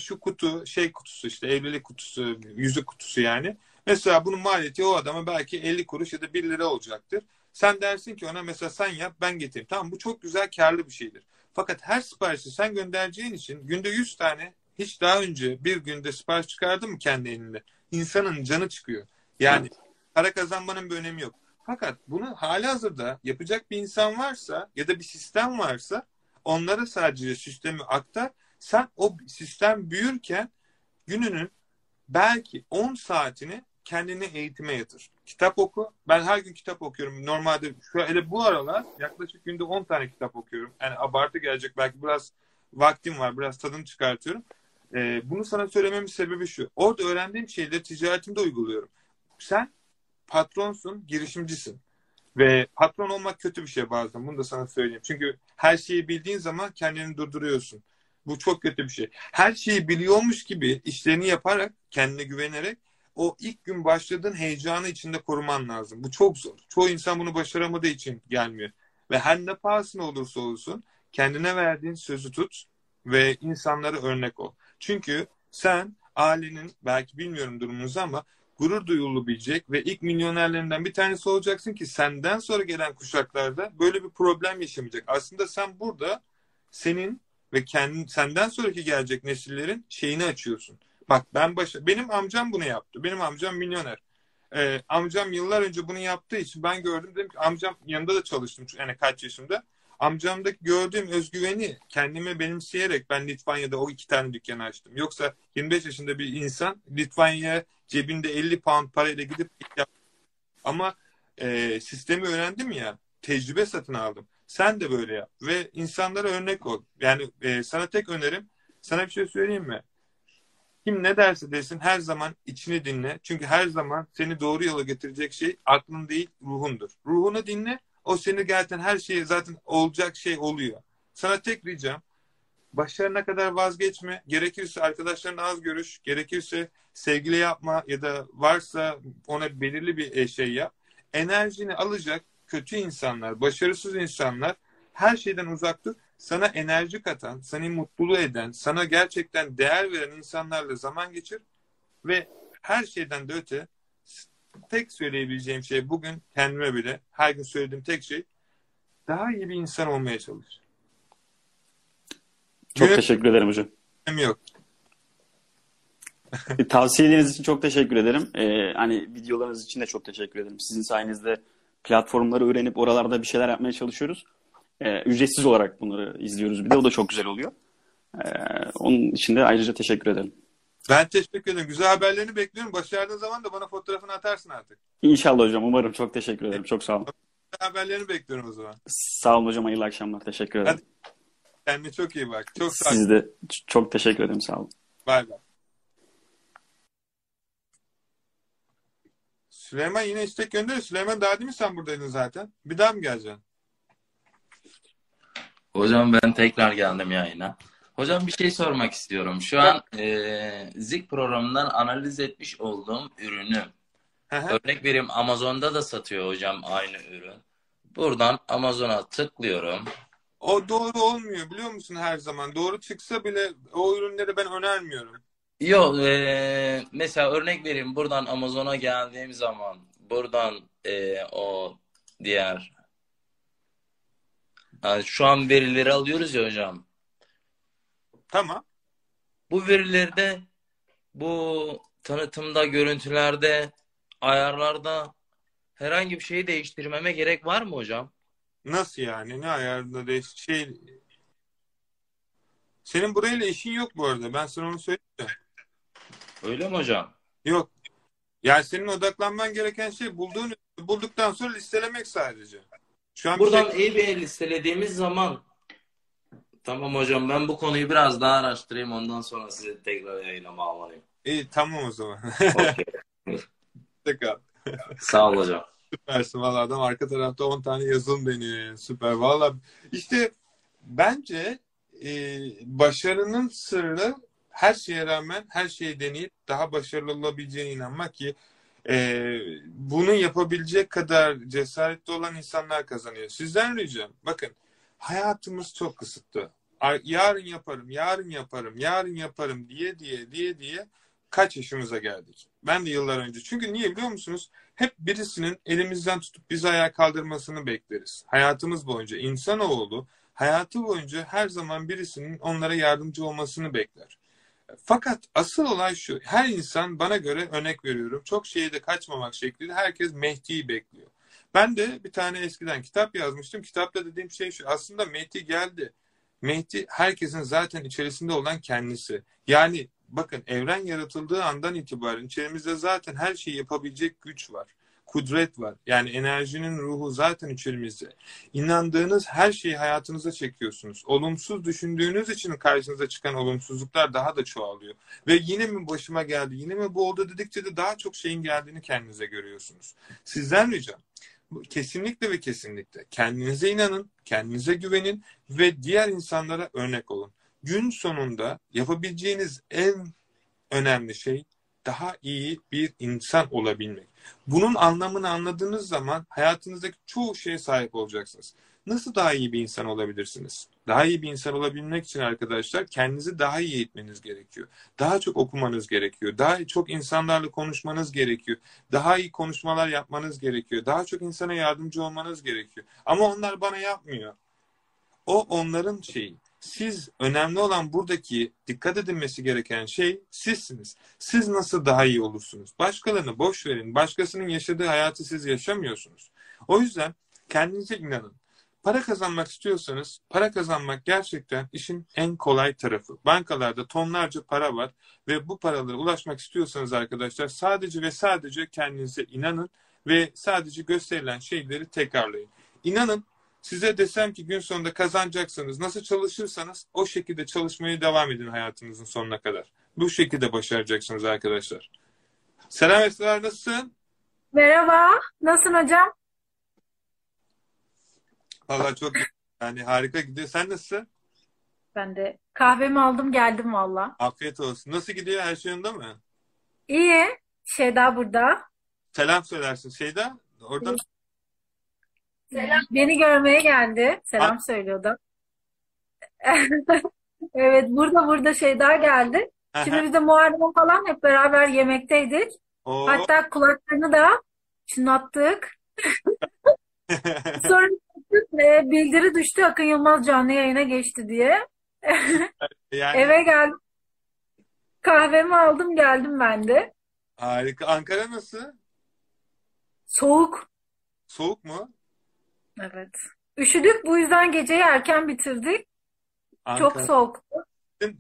Şu kutu şey kutusu işte evlilik kutusu, yüzük kutusu yani. Mesela bunun maliyeti o adama belki 50 kuruş ya da 1 lira olacaktır. Sen dersin ki ona mesela sen yap ben getireyim. Tamam bu çok güzel karlı bir şeydir. Fakat her siparişi sen göndereceğin için günde 100 tane hiç daha önce bir günde sipariş çıkardın mı kendi elinde? İnsanın canı çıkıyor. Yani evet. para kazanmanın bir önemi yok. Fakat bunu hali hazırda yapacak bir insan varsa ya da bir sistem varsa onlara sadece sistemi aktar. Sen o sistem büyürken gününün belki 10 saatini kendini eğitime yatır. Kitap oku. Ben her gün kitap okuyorum. Normalde şu hele bu aralar yaklaşık günde 10 tane kitap okuyorum. Yani abartı gelecek belki biraz vaktim var. Biraz tadını çıkartıyorum. Ee, bunu sana söylememin sebebi şu. Orada öğrendiğim şeyleri ticaretimde uyguluyorum. Sen patronsun, girişimcisin. Ve patron olmak kötü bir şey bazen. Bunu da sana söyleyeyim. Çünkü her şeyi bildiğin zaman kendini durduruyorsun. Bu çok kötü bir şey. Her şeyi biliyormuş gibi işlerini yaparak, kendine güvenerek o ilk gün başladığın heyecanı içinde koruman lazım. Bu çok zor. Çoğu insan bunu başaramadığı için gelmiyor. Ve her ne pahasına olursa olsun kendine verdiğin sözü tut ve insanlara örnek ol. Çünkü sen ailenin belki bilmiyorum durumunuzu ama gurur duyulabilecek ve ilk milyonerlerinden bir tanesi olacaksın ki senden sonra gelen kuşaklarda böyle bir problem yaşamayacak. Aslında sen burada senin ve kendin, senden sonraki gelecek nesillerin şeyini açıyorsun. Bak ben başa benim amcam bunu yaptı. Benim amcam milyoner. Ee, amcam yıllar önce bunu yaptığı için ben gördüm dedim ki amcam yanında da çalıştım yani kaç yaşımda. Amcamdaki gördüğüm özgüveni kendime benimseyerek ben Litvanya'da o iki tane dükkanı açtım. Yoksa 25 yaşında bir insan Litvanya'ya cebinde 50 pound parayla gidip ama e, sistemi öğrendim ya tecrübe satın aldım. Sen de böyle yap ve insanlara örnek ol. Yani e, sana tek önerim sana bir şey söyleyeyim mi? Kim ne derse desin her zaman içini dinle. Çünkü her zaman seni doğru yola getirecek şey aklın değil ruhundur. Ruhunu dinle o seni gerçekten her şeyi zaten olacak şey oluyor. Sana tek ricam başarına kadar vazgeçme. Gerekirse arkadaşlarına az görüş. Gerekirse sevgili yapma ya da varsa ona belirli bir şey yap. Enerjini alacak kötü insanlar, başarısız insanlar her şeyden uzak dur. Sana enerji katan, seni mutlu eden, sana gerçekten değer veren insanlarla zaman geçir ve her şeyden de öte tek söyleyebileceğim şey bugün kendime bile her gün söylediğim tek şey daha iyi bir insan olmaya çalış. Çok Güne... teşekkür ederim hocam. Yok. <laughs> E, tavsiyeleriniz için çok teşekkür ederim. Ee, hani videolarınız için de çok teşekkür ederim. Sizin sayenizde platformları öğrenip oralarda bir şeyler yapmaya çalışıyoruz. Ee, ücretsiz olarak bunları izliyoruz bir de. O da çok güzel oluyor. Ee, onun için de ayrıca teşekkür ederim. Ben teşekkür ederim. Güzel haberlerini bekliyorum. Başardığın zaman da bana fotoğrafını atarsın artık. İnşallah hocam. Umarım. Çok teşekkür ederim. Çok sağ olun. Haberlerini bekliyorum o zaman. Sağ olun hocam. Hayırlı akşamlar. Teşekkür ederim. Hadi. Kendine çok iyi bak. Çok sağ Siz de çok teşekkür ederim. Sağ olun. Bay bay. Süleyman yine istek gönderiyor. Süleyman daha değil mi sen buradaydın zaten? Bir daha mı geleceksin? Hocam ben tekrar geldim yayına. Hocam bir şey sormak istiyorum. Şu an e, Zik programından analiz etmiş olduğum ürünü örnek vereyim Amazon'da da satıyor hocam aynı ürün. Buradan Amazon'a tıklıyorum. O doğru olmuyor biliyor musun her zaman? Doğru çıksa bile o ürünleri ben önermiyorum. Yok e, mesela örnek vereyim buradan Amazon'a geldiğim zaman buradan e, o diğer yani şu an verileri alıyoruz ya hocam. Tamam. Bu verilerde bu tanıtımda, görüntülerde, ayarlarda herhangi bir şeyi değiştirmeme gerek var mı hocam? Nasıl yani? Ne ayarında değiş şey senin burayla işin yok bu arada. Ben sana onu söyleyeyim. Öyle mi hocam? Yok. Yani senin odaklanman gereken şey bulduğun bulduktan sonra listelemek sadece. Şu an Buradan şey... eBay listelediğimiz zaman tamam hocam ben bu konuyu biraz daha araştırayım ondan sonra size tekrar yayına bağlanayım. İyi tamam o zaman. <laughs> Tekrar. Sağ ol hocam. Süpersin valla adam arka tarafta 10 tane yazılım deniyor. Süper valla. İşte bence e, başarının sırrı her şeye rağmen her şeyi deneyip daha başarılı olabileceğine inanmak ki e, bunu yapabilecek kadar cesaretli olan insanlar kazanıyor. Sizden ricam bakın hayatımız çok kısıtlı. Yarın yaparım, yarın yaparım, yarın yaparım diye diye diye diye kaç yaşımıza geldik. Ben de yıllar önce. Çünkü niye biliyor musunuz? Hep birisinin elimizden tutup bizi ayağa kaldırmasını bekleriz. Hayatımız boyunca insanoğlu hayatı boyunca her zaman birisinin onlara yardımcı olmasını bekler. Fakat asıl olay şu. Her insan bana göre örnek veriyorum. Çok şeye de kaçmamak şeklinde herkes Mehdi'yi bekliyor. Ben de bir tane eskiden kitap yazmıştım. Kitapta dediğim şey şu. Aslında Mehdi geldi. Mehdi herkesin zaten içerisinde olan kendisi. Yani bakın evren yaratıldığı andan itibaren içerimizde zaten her şeyi yapabilecek güç var kudret var. Yani enerjinin ruhu zaten içerimizde. İnandığınız her şeyi hayatınıza çekiyorsunuz. Olumsuz düşündüğünüz için karşınıza çıkan olumsuzluklar daha da çoğalıyor. Ve yine mi başıma geldi, yine mi bu oldu dedikçe de daha çok şeyin geldiğini kendinize görüyorsunuz. Sizden ricam kesinlikle ve kesinlikle kendinize inanın, kendinize güvenin ve diğer insanlara örnek olun. gün sonunda yapabileceğiniz en önemli şey daha iyi bir insan olabilmek. Bunun anlamını anladığınız zaman hayatınızdaki çoğu şeye sahip olacaksınız. Nasıl daha iyi bir insan olabilirsiniz? Daha iyi bir insan olabilmek için arkadaşlar kendinizi daha iyi eğitmeniz gerekiyor. Daha çok okumanız gerekiyor. Daha çok insanlarla konuşmanız gerekiyor. Daha iyi konuşmalar yapmanız gerekiyor. Daha çok insana yardımcı olmanız gerekiyor. Ama onlar bana yapmıyor. O onların şeyi. Siz önemli olan buradaki dikkat edilmesi gereken şey sizsiniz. Siz nasıl daha iyi olursunuz? Başkalarını boş verin. Başkasının yaşadığı hayatı siz yaşamıyorsunuz. O yüzden kendinize inanın. Para kazanmak istiyorsanız para kazanmak gerçekten işin en kolay tarafı. Bankalarda tonlarca para var ve bu paralara ulaşmak istiyorsanız arkadaşlar sadece ve sadece kendinize inanın ve sadece gösterilen şeyleri tekrarlayın. İnanın size desem ki gün sonunda kazanacaksınız. Nasıl çalışırsanız o şekilde çalışmaya devam edin hayatınızın sonuna kadar. Bu şekilde başaracaksınız arkadaşlar. Selam Esra nasılsın? Merhaba, nasılsın hocam? Vallahi çok yani harika gidiyor. Sen nasılsın? Ben de kahvemi aldım geldim valla. Afiyet olsun. Nasıl gidiyor? Her şey yolunda mı? İyi, Şeyda burada. Selam söylersin. Şeyda oradan Selam. Beni görmeye geldi. Selam söylüyordu. <laughs> Evet, burada burada Şeyda geldi. Şimdi biz de Muharrem falan hep beraber yemekteydik. Oo. Hatta kulaklarını da çınlattık. <laughs> Sonra e, bildiri düştü Akın Yılmaz canlı yayına geçti diye. yani Eve geldim. Kahvemi aldım geldim ben de. harika. Ankara nasıl? Soğuk. Soğuk mu? Evet. Üşüdük bu yüzden geceyi erken bitirdik. Çok Ankara. soğuk.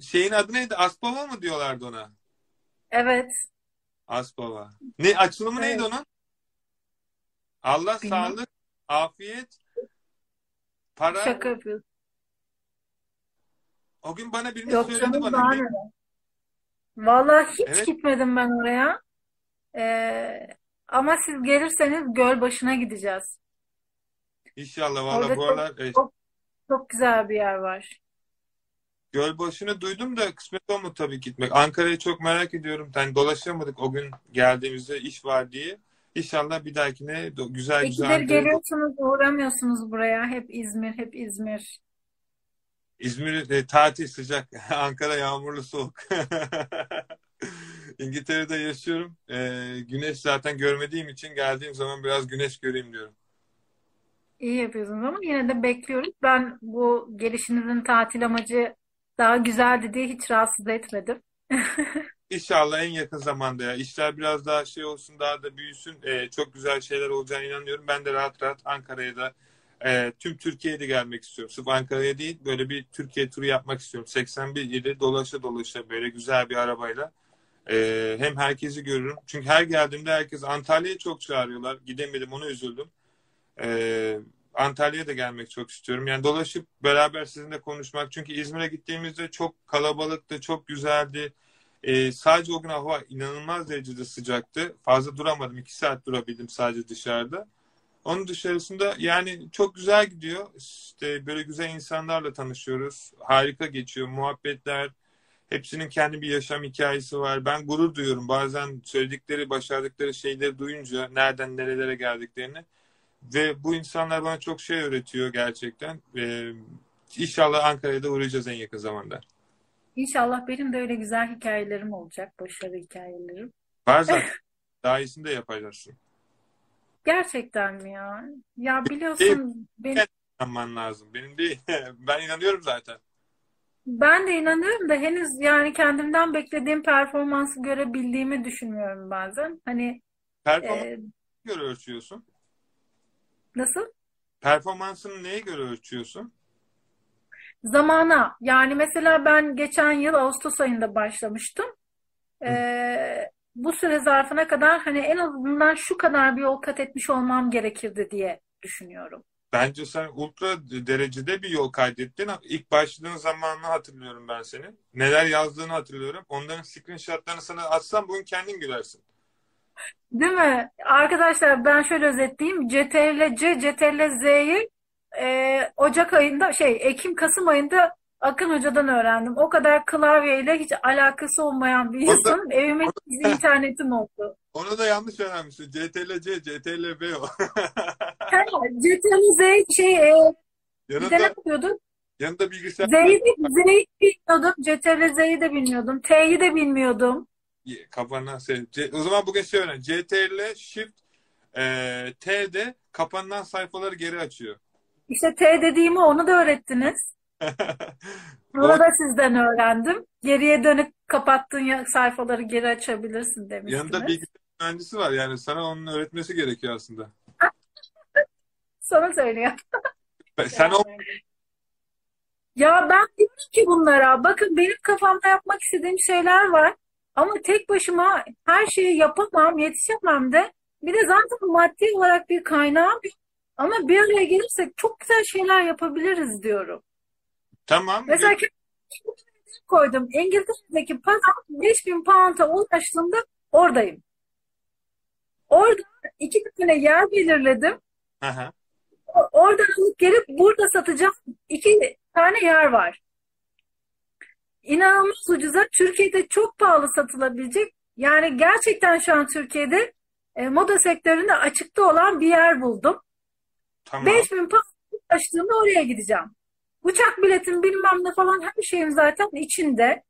Şeyin adı neydi? Aspava mı diyorlardı ona? Evet. Aspava. Ne açılımı Evet. neydi onun? Allah Bilmem. sağlık, afiyet, para. Şaka yapıyorsun. O gün bana birini Yok söyledi canım bana. Bir-. Vallahi hiç Evet. gitmedim ben oraya. Ee, ama siz gelirseniz göl başına gideceğiz. İnşallah valla bu çok- aralar e, çok- Çok güzel bir yer var. Gölbaşı'nı duydum da kısmet olmadı tabii gitmek. Ankara'yı çok merak ediyorum. Yani dolaşamadık o gün geldiğimizde iş var diye. İnşallah bir dahakine güzel güzel İkidir geliyorsunuz, uğramıyorsunuz buraya. Hep İzmir, hep İzmir. İzmir e, tatil sıcak. <laughs> Ankara yağmurlu soğuk. <laughs> İngiltere'de yaşıyorum. E, güneş zaten görmediğim için geldiğim zaman biraz güneş göreyim diyorum. İyi yapıyorsunuz ama yine de bekliyoruz. Ben bu gelişinizin tatil amacı daha güzeldi diye hiç rahatsız etmedim. <laughs> İnşallah en yakın zamanda ya. İşler biraz daha şey olsun, daha da büyüsün. E, çok güzel şeyler olacağına inanıyorum. Ben de rahat rahat Ankara'ya da e, tüm Türkiye'ye de gelmek istiyorum. Sırf Ankara'ya değil, böyle bir Türkiye turu yapmak istiyorum. 81 ili dolaşa dolaşa böyle güzel bir arabayla. E, hem herkesi görürüm. Çünkü her geldiğimde herkes Antalya'ya çok çağırıyorlar. Gidemedim, ona üzüldüm. E, Antalya'ya da gelmek çok istiyorum. Yani dolaşıp beraber sizinle konuşmak. Çünkü İzmir'e gittiğimizde çok kalabalıktı, çok güzeldi. Ee, sadece o gün hava inanılmaz derecede sıcaktı. Fazla duramadım. iki saat durabildim sadece dışarıda. Onun dışarısında yani çok güzel gidiyor. İşte böyle güzel insanlarla tanışıyoruz. Harika geçiyor. Muhabbetler. Hepsinin kendi bir yaşam hikayesi var. Ben gurur duyuyorum. Bazen söyledikleri, başardıkları şeyleri duyunca nereden nerelere geldiklerini. Ve bu insanlar bana çok şey öğretiyor gerçekten. Ee, inşallah Ankara'ya da uğrayacağız en yakın zamanda. İnşallah benim de öyle güzel hikayelerim olacak, başarı hikayelerim. Var zaten. <laughs> Daha iyisini de yapacaksın. Gerçekten mi ya? Ya biliyorsun benim, İnanman lazım. Benim değil. <laughs> Ben inanıyorum zaten. ben de inanıyorum da henüz yani kendimden beklediğim performansı görebildiğimi düşünmüyorum bazen. Hani Performans e, göre ölçüyorsun. Nasıl? Performansını neye göre ölçüyorsun? Zamana. Yani mesela ben geçen yıl Ağustos ayında başlamıştım. Ee, bu süre zarfına kadar hani en azından şu kadar bir yol kat etmiş olmam gerekirdi diye düşünüyorum. Bence sen ultra derecede bir yol kaydettin. İlk başladığın zamanını hatırlıyorum ben senin. Neler yazdığını hatırlıyorum. Onların screenshotlarını sana atsam bugün kendin gülersin. Değil mi? Arkadaşlar ben şöyle özetleyeyim. CTRL C, CTRL Z'yi e, Ocak ayında şey Ekim Kasım ayında Akın Hoca'dan öğrendim. O kadar klavyeyle hiç alakası olmayan bir insanım. Evime internetim oldu. Onu da yanlış öğrenmişsin. CTRL-C, CTRL-V o. Ha, CTRL Z şey e, de ne Yanında, yapıyorduk? yanında bilgisayar Z'yi de, Z'yi bilmiyordum. CTRL Z'yi de bilmiyordum. T'yi de bilmiyordum. Kapanan şey. C- o zaman bugün şey öğren. CTRL Shift e, T'de kapanan sayfaları geri açıyor. İşte T dediğimi onu da öğrettiniz. <laughs> Bunu da sizden öğrendim. Geriye dönüp kapattığın sayfaları geri açabilirsin Yanında demiştiniz. bilgisayar mühendisi var. Yani sana onun öğretmesi gerekiyor aslında. <laughs> Sana söylüyor. <laughs> Sen o Ya ben diyorum ki bunlara bakın benim kafamda yapmak istediğim şeyler var ama tek başıma her şeyi yapamam, yetişemem de. Bir de zaten maddi olarak bir kaynağım yok. Ama bir araya gelirsek çok güzel şeyler yapabiliriz diyorum. tamam. Mesela koydum. İngiltere'deki pazar 5000 pound'a ulaştığımda oradayım. Orada iki tane yer belirledim. O- Oradan alıp gelip burada satacağım iki tane yer var. İnanılmaz ucuza. Türkiye'de çok pahalı satılabilecek. Yani gerçekten şu an Türkiye'de e, moda sektöründe açıkta olan bir yer buldum. Tamam. 5000 pound ulaştığımda oraya gideceğim. Uçak biletim bilmem ne falan her şeyim zaten içinde.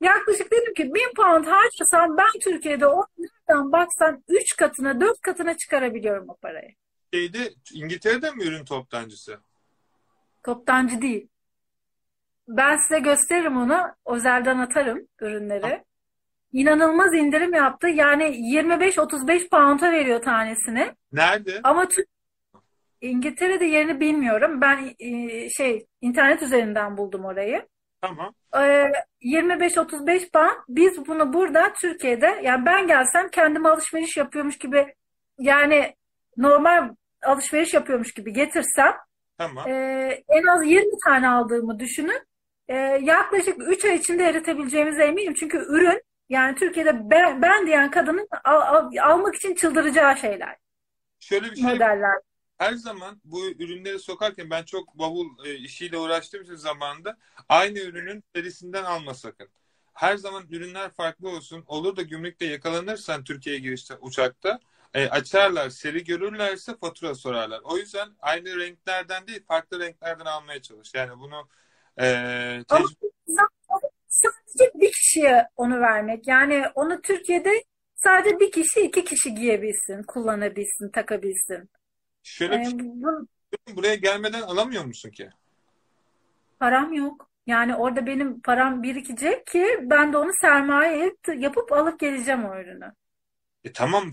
Yaklaşık dedim ki 1000 pound harcasam ben Türkiye'de o nereden baksan 3 katına 4 katına çıkarabiliyorum o parayı. Şeyde, İngiltere'de mi ürün toptancısı? Toptancı değil. Ben size gösteririm onu. Özelden atarım ürünleri. İnanılmaz indirim yaptı. Yani 25-35 pound'a veriyor tanesini. Nerede? Ama Türk İngiltere'de yerini bilmiyorum. Ben e, şey internet üzerinden buldum orayı. Tamam. Ee, 25-35 pound. Biz bunu burada Türkiye'de yani ben gelsem kendime alışveriş yapıyormuş gibi yani normal alışveriş yapıyormuş gibi getirsem Tamam. ee, en az 20 tane aldığımı düşünün. Ee, yaklaşık 3 ay içinde eritebileceğimize eminim. Çünkü ürün yani Türkiye'de ben, ben diyen kadının al- al- almak için çıldıracağı şeyler, Şöyle bir şey modeller. her zaman bu ürünleri sokarken ben çok bavul e, işiyle uğraştığım için zamanında aynı ürünün serisinden alma sakın. Her zaman ürünler farklı olsun. Olur da gümrükte yakalanırsan Türkiye'ye girişte uçakta e, açarlar, seri görürlerse fatura sorarlar. O yüzden aynı renklerden değil farklı renklerden almaya çalış. Yani bunu e, Ama tecrübe sadece bir kişiye onu vermek. Yani onu Türkiye'de sadece bir kişi, iki kişi giyebilsin, kullanabilsin, takabilsin. şöyle bir Ee, şey bu, buraya gelmeden alamıyor musun ki? param yok. Yani orada benim param birikecek ki ben de onu sermaye yap- yapıp alıp geleceğim o ürünü. E tamam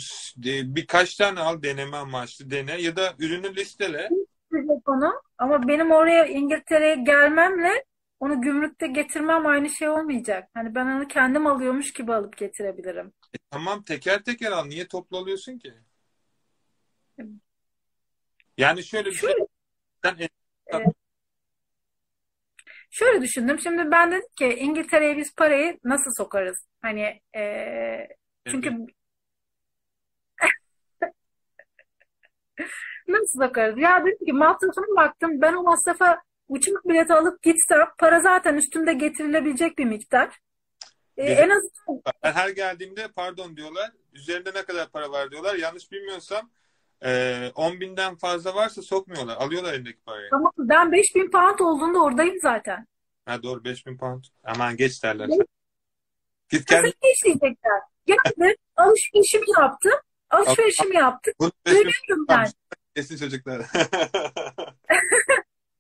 birkaç tane al deneme amaçlı dene ya da ürünü listele. Onu. Ama benim oraya İngiltere'ye gelmemle onu gümrükte getirmem aynı şey olmayacak. Hani ben onu kendim alıyormuş gibi alıp getirebilirim. E tamam teker teker al. Niye toplu alıyorsun ki? Yani şöyle bir şey. Şöyle, Sen şöyle düşündüm. Şimdi ben dedim ki İngiltere'ye biz parayı nasıl sokarız? Hani eee, çünkü <laughs> nasıl sokarız? Ya dedim ki masrafına baktım. Ben o masrafa uçak bileti alıp gitsem para zaten üstümde getirilebilecek bir miktar. Ee, Bizim- en azından Ben her geldiğimde pardon diyorlar. Üzerinde ne kadar para var diyorlar. Yanlış bilmiyorsam e, 10 binden fazla varsa sokmuyorlar. Alıyorlar elindeki parayı. Tamam, ben 5000 pound olduğunda oradayım zaten. Ha doğru 5000 pound. Aman geç derler. Ne? Git kendi geçleyecekler? Geldim, alışverişimi yaptım. Alışverişimi yaptım. bunu 5000 Dönüyorum ben. Kesin çocuklar. <laughs>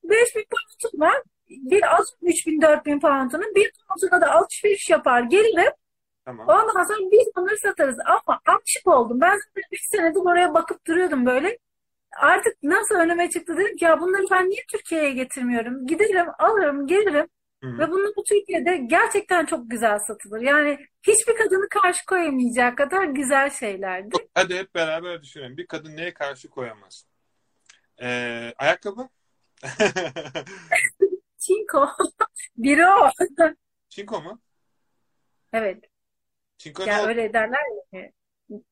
5000 pound'um var. Bir az 3000 4000 pound'unu bir pound'una da alışveriş yapar gelirim. tamam. Ondan sonra biz onları satarız. Ama aşık oldum. Ben zaten 3 senedir oraya bakıp duruyordum böyle. Artık nasıl önüme çıktı dedim ki ya bunları ben niye Türkiye'ye getirmiyorum? Giderim, alırım, gelirim. Hı. Ve bunlar bu Türkiye'de gerçekten çok güzel satılır. Yani hiçbir kadını karşı koyamayacak kadar güzel şeylerdi. <laughs> Hadi hep beraber düşünelim. Bir kadın neye karşı koyamaz? Ee, ayakkabı? <laughs> Çinko. <laughs> Biri o. Çinko mu? Evet. Çinko Ya oldu? öyle derler ya.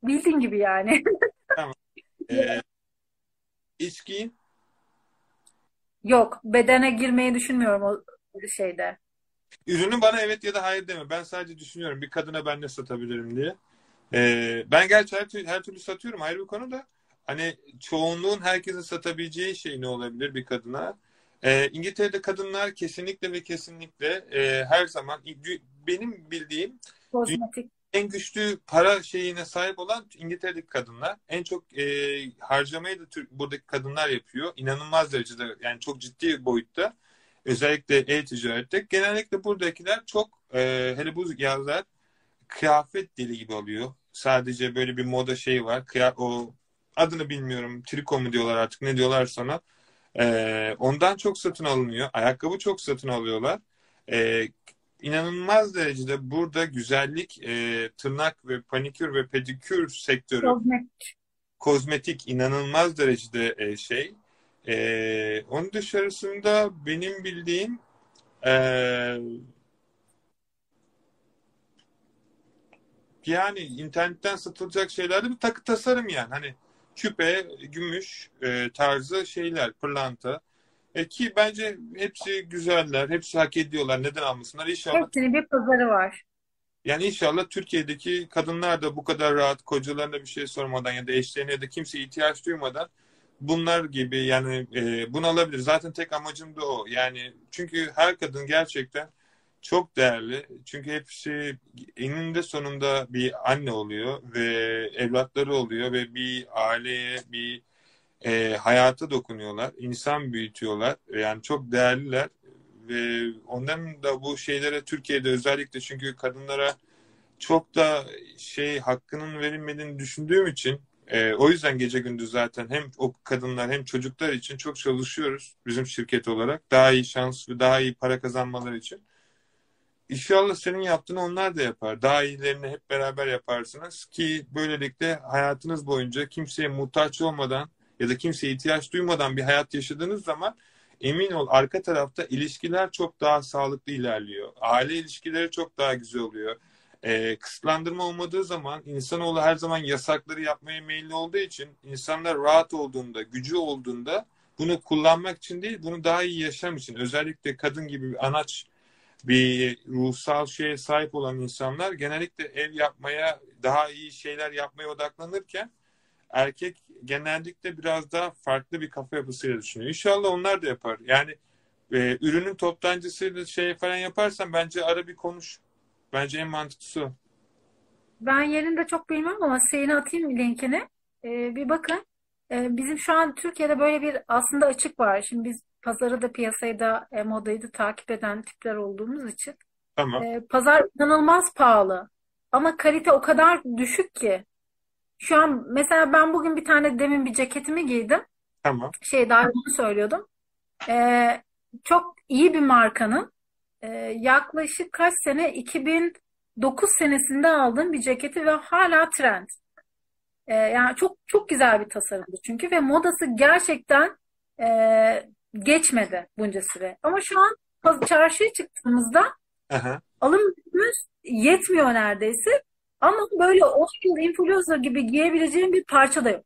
Bildiğin gibi yani. Ee, iç giyin. Yok. Bedene girmeyi düşünmüyorum o bir şeyde. Ürünü bana evet ya da hayır deme. Ben sadece düşünüyorum bir kadına ben ne satabilirim diye. Ee, ben gerçi her, türlü, her türlü satıyorum ayrı bir konu da. Hani çoğunluğun herkese satabileceği şey ne olabilir bir kadına? Ee, İngiltere'de kadınlar kesinlikle ve kesinlikle e, her zaman benim bildiğim kozmetik en güçlü para şeyine sahip olan İngiltere'deki kadınlar. En çok e, harcamayı da Türk, buradaki kadınlar yapıyor. İnanılmaz derecede yani çok ciddi boyutta. Özellikle e-ticarette. Genellikle buradakiler çok e, hele bu yazlar kıyafet dili gibi oluyor. Sadece böyle bir moda şeyi var. Kıya, o adını bilmiyorum. Triko mu diyorlar artık ne diyorlar sana. E, ondan çok satın alınıyor. Ayakkabı çok satın alıyorlar. E, inanılmaz derecede burada güzellik, e, tırnak ve panikür ve pedikür sektörü kozmetik, kozmetik inanılmaz derecede e, şey. E, onun dışarısında benim bildiğim e, yani internetten satılacak şeylerde bir takı tasarım yani. Hani küpe, gümüş e, tarzı şeyler, pırlanta. E, ki bence hepsi güzeller, hepsi hak ediyorlar. Neden almasınlar? İnşallah. Hepsinin bir pazarı var. Yani inşallah Türkiye'deki kadınlar da bu kadar rahat kocalarına bir şey sormadan ya da eşlerine ya da kimse ihtiyaç duymadan bunlar gibi yani e, bunu alabilir. Zaten tek amacım da o. Yani çünkü her kadın gerçekten çok değerli. Çünkü hepsi eninde sonunda bir anne oluyor ve evlatları oluyor ve bir aileye, bir e, hayata dokunuyorlar. insan büyütüyorlar. Yani çok değerliler ve ondan da bu şeylere Türkiye'de özellikle çünkü kadınlara çok da şey hakkının verilmediğini düşündüğüm için e, o yüzden gece gündüz zaten hem o kadınlar hem çocuklar için çok çalışıyoruz bizim şirket olarak. Daha iyi şans ve daha iyi para kazanmaları için. İnşallah senin yaptığını onlar da yapar. Daha iyilerini hep beraber yaparsınız ki böylelikle hayatınız boyunca kimseye muhtaç olmadan ya da kimseye ihtiyaç duymadan bir hayat yaşadığınız zaman emin ol arka tarafta ilişkiler çok daha sağlıklı ilerliyor. Aile ilişkileri çok daha güzel oluyor. Ee, kısıtlandırma olmadığı zaman insanoğlu her zaman yasakları yapmaya meyilli olduğu için insanlar rahat olduğunda, gücü olduğunda bunu kullanmak için değil, bunu daha iyi yaşam için özellikle kadın gibi bir anaç bir ruhsal şeye sahip olan insanlar genellikle ev yapmaya, daha iyi şeyler yapmaya odaklanırken erkek genellikle biraz daha farklı bir kafa yapısıyla düşünüyor. İnşallah onlar da yapar. Yani e, ürünün toptancısıyla şey falan yaparsan bence ara bir konuş. Bence en mantıklısı o. Ben yerinde çok bilmem ama seyine atayım linkini. Ee, bir bakın. Ee, bizim şu an Türkiye'de böyle bir aslında açık var. Şimdi biz pazarı da piyasayı da e, modayı da takip eden tipler olduğumuz için. Tamam. E, pazar inanılmaz pahalı. Ama kalite o kadar düşük ki. Şu an mesela ben bugün bir tane demin bir ceketimi giydim. Tamam. Şey daha bunu söylüyordum. Ee, çok iyi bir markanın e, yaklaşık kaç sene 2009 senesinde aldığım bir ceketi ve hala trend. Ee, yani çok çok güzel bir tasarımdı çünkü ve modası gerçekten e, geçmedi bunca süre. Ama şu an çarşıya çıktığımızda Aha. alım gücümüz yetmiyor neredeyse. Ama böyle 10 yıl influencer gibi giyebileceğim bir parça da yok.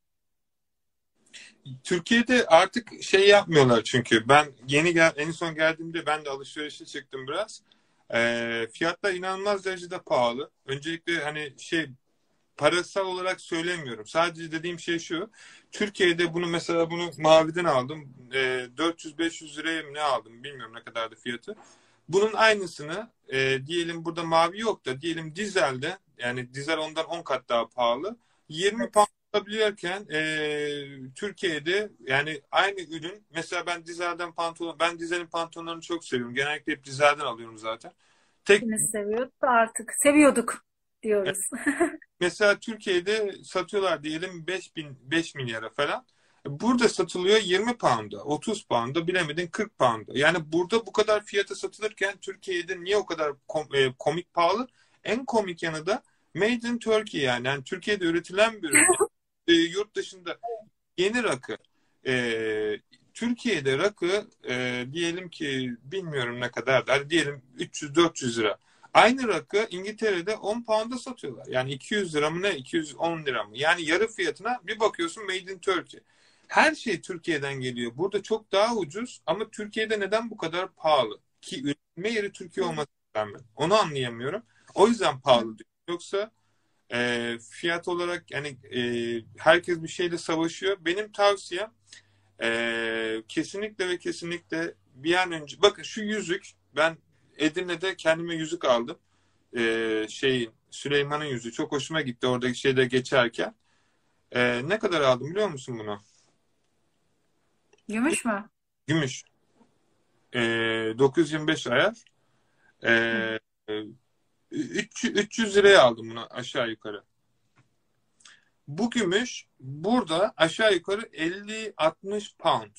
Türkiye'de artık şey yapmıyorlar çünkü ben yeni gel en son geldiğimde ben de alışverişe çıktım biraz. E, fiyatlar inanılmaz derecede pahalı. Öncelikle hani şey parasal olarak söylemiyorum. Sadece dediğim şey şu. Türkiye'de bunu mesela bunu maviden aldım. E, 400-500 liraya ne aldım bilmiyorum ne kadardı fiyatı. Bunun aynısını e, diyelim burada mavi yok da diyelim dizelde yani dizel ondan 10 kat daha pahalı. 20 pound alabiliyorken e, Türkiye'de yani aynı ürün mesela ben dizelden pantolon ben dizelin pantolonlarını çok seviyorum. Genellikle hep dizelden alıyorum zaten. Tek Hepimiz seviyorduk artık. Seviyorduk diyoruz. mesela Türkiye'de satıyorlar diyelim 5 bin 5 milyara falan. Burada satılıyor 20 pound'a, 30 pound'a, bilemedin 40 pound'a. Yani burada bu kadar fiyata satılırken Türkiye'de niye o kadar e, komik pahalı? En komik yanı da Made in Turkey yani. yani Türkiye'de üretilen bir ürün. <laughs> e, yurt dışında yeni rakı. E, Türkiye'de rakı e, diyelim ki bilmiyorum ne kadar da diyelim 300-400 lira. Aynı rakı İngiltere'de 10 pound'a satıyorlar. Yani 200 lira mı ne? 210 lira mı? Yani yarı fiyatına bir bakıyorsun Made in Turkey. Her şey Türkiye'den geliyor. Burada çok daha ucuz ama Türkiye'de neden bu kadar pahalı? ki üretilme yeri Türkiye olması rağmen. Onu anlayamıyorum. O yüzden pahalı diyor. Yoksa e, fiyat olarak yani e, herkes bir şeyle savaşıyor. Benim tavsiyem e, kesinlikle ve kesinlikle bir an önce bakın şu yüzük ben Edirne'de kendime yüzük aldım. E, şeyin Süleyman'ın yüzüğü çok hoşuma gitti oradaki şeyde geçerken. E, ne kadar aldım biliyor musun bunu? Gümüş mü? Gümüş. E, 925 ayar. E, 300, 300 liraya aldım bunu aşağı yukarı. Bu gümüş burada aşağı yukarı 50-60 pound.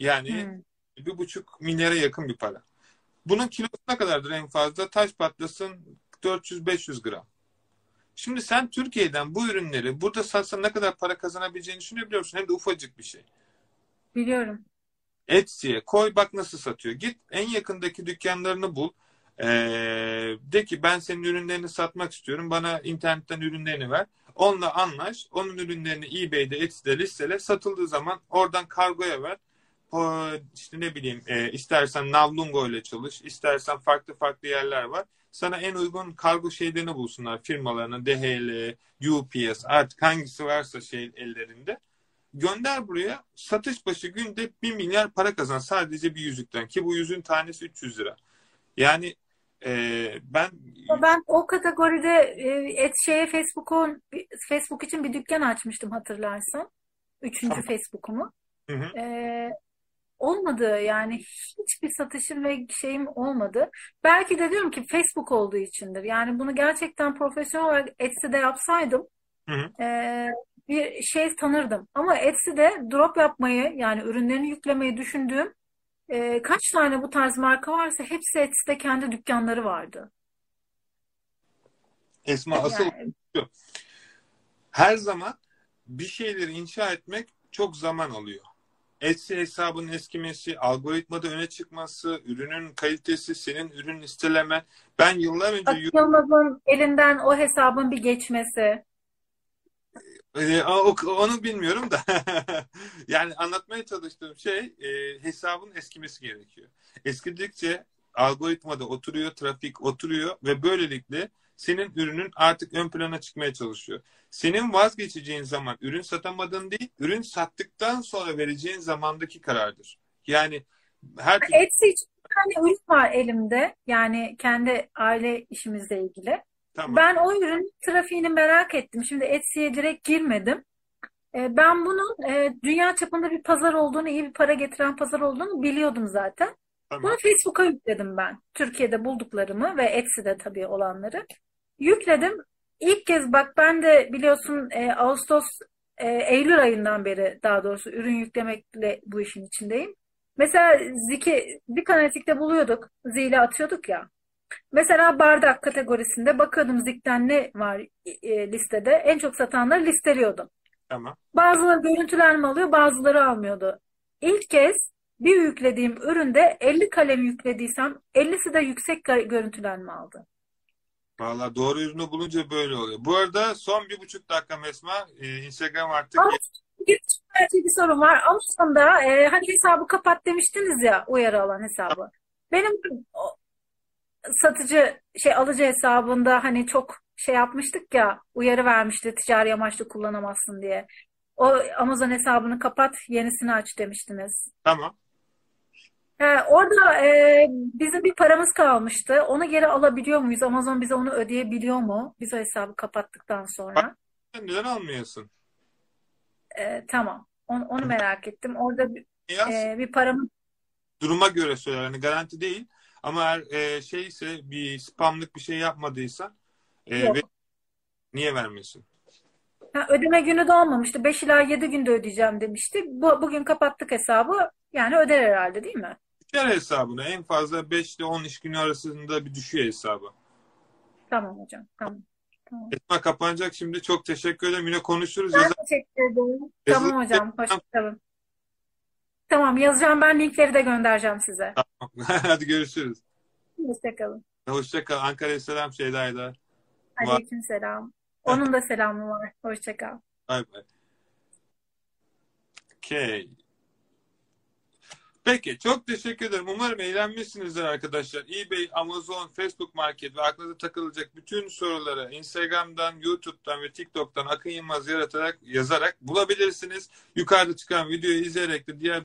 Yani Hmm. bir buçuk milyara yakın bir para. Bunun kilosu ne kadardır en fazla? Taş patlasın 400-500 gram. Şimdi sen Türkiye'den bu ürünleri burada satsan ne kadar para kazanabileceğini düşünebiliyor musun? Hem de ufacık bir şey. Biliyorum. Etsy'ye koy bak nasıl satıyor. Git en yakındaki dükkanlarını bul. Ee, de ki ben senin ürünlerini satmak istiyorum. Bana internetten ürünlerini ver. Onunla anlaş. Onun ürünlerini eBay'de, Etsy'de listele. Satıldığı zaman oradan kargoya ver. O, işte ne bileyim e, istersen Navlungo ile çalış. istersen farklı farklı yerler var. Sana en uygun kargo şeylerini bulsunlar. Firmalarına DHL, UPS artık hangisi varsa şey ellerinde. Gönder buraya satış başı günde 1 milyar para kazan sadece bir yüzükten ki bu yüzüğün tanesi 300 lira. Yani e, ben Ben o kategoride e, et şeye Facebook'un Facebook için bir dükkan açmıştım hatırlarsan. Üçüncü Tamam. Facebook'umu. Hı hı. Ee, olmadı yani hiçbir satışım ve şeyim olmadı. Belki de diyorum ki Facebook olduğu içindir. Yani bunu gerçekten profesyonel olarak Etsy'de yapsaydım Hı hı. ee, bir şey tanırdım. Ama Etsy'de drop yapmayı yani ürünlerini yüklemeyi düşündüğüm ee, kaç tane bu tarz marka varsa hepsi Etsy'de kendi dükkanları vardı. Esma asıl Yani her zaman bir şeyleri inşa etmek çok zaman alıyor. Etsy hesabının eskimesi, algoritmada öne çıkması, ürünün kalitesi, senin ürün listelemen. Ben yıllar önce Yılmaz'ın elinden o hesabın bir geçmesi. Ee, onu bilmiyorum da <laughs> yani anlatmaya çalıştığım şey e, hesabın eskimesi gerekiyor. Eskidikçe algoritmada oturuyor, trafik oturuyor ve böylelikle senin ürünün artık ön plana çıkmaya çalışıyor. Senin vazgeçeceğin zaman ürün satamadığın değil, ürün sattıktan sonra vereceğin zamandaki karardır. Yani her türlü Etsy için bir tane ürün var elimde. Yani kendi aile işimizle ilgili. Tamam. Ben o ürün trafiğini merak ettim. Şimdi Etsy'ye direkt girmedim. E, Ben bunun e, dünya çapında bir pazar olduğunu, iyi bir para getiren pazar olduğunu biliyordum zaten. Tamam. Bunu Facebook'a yükledim ben. Türkiye'de bulduklarımı ve Etsy'de tabii olanları. Yükledim. İlk kez bak ben de biliyorsun e, Ağustos, e, Eylül ayından beri daha doğrusu ürün yüklemekle bu işin içindeyim. Mesela Ziki, Zik Analitik'te buluyorduk. Zile atıyorduk ya. Mesela bardak kategorisinde bakıyordum Zik'ten ne var e, listede. En çok satanları listeliyordum. Tamam. Bazıları görüntülenme alıyor, bazıları almıyordu. İlk kez bir yüklediğim üründe 50 kalem yüklediysem 50'si de yüksek görüntülenme aldı. Vallahi doğru ürünü bulunca böyle oluyor. Bu arada son bir buçuk dakika Mesma. Ee, Instagram artık Ama bir belki bir sorun var. Amazon'da e, hani hesabı kapat demiştiniz ya uyarı alan hesabı. Benim satıcı şey alıcı hesabında hani çok şey yapmıştık ya uyarı vermişti ticari amaçlı kullanamazsın diye. O Amazon hesabını kapat yenisini aç demiştiniz. tamam. He, orada e, bizim bir paramız kalmıştı. Onu geri alabiliyor muyuz? Amazon bize onu ödeyebiliyor mu? Biz o hesabı kapattıktan sonra. Sen neden almıyorsun? E, tamam. Onu, onu merak ettim. Orada e, bir paramız duruma göre söyler. Yani garanti değil. Ama eğer e, şeyse bir spamlık bir şey yapmadıysan e, yok. ve niye vermiyorsun? Ha, ödeme günü de olmamıştı. 5 ila 7 günde ödeyeceğim demişti. Bu, bugün kapattık hesabı. Yani öder herhalde değil mi? Düşer hesabına. En fazla 5 ile 10 iş günü arasında bir düşüyor hesabı. Tamam hocam. Tamam. Tamam. Esma kapanacak şimdi. Çok teşekkür ederim. Yine konuşuruz. Ben Yazar- teşekkür ederim. Tamam hocam. Hoşçakalın. Tamam yazacağım. Ben linkleri de göndereceğim size. <laughs> Hadi görüşürüz. Hoşçakalın. Hoşça kal. Ankara'ya selam Şeyda'ya. Var. Aleykümselam. Onun da selamı var. Hoşçakal. Bay bay. Okay. Peki çok teşekkür ederim. Umarım eğlenmişsinizdir arkadaşlar. eBay, Amazon, Facebook Market ve aklınıza takılacak bütün soruları Instagram'dan, YouTube'dan ve TikTok'tan Akın Yılmaz yaratarak, yazarak bulabilirsiniz. Yukarıda çıkan videoyu izleyerek de diğer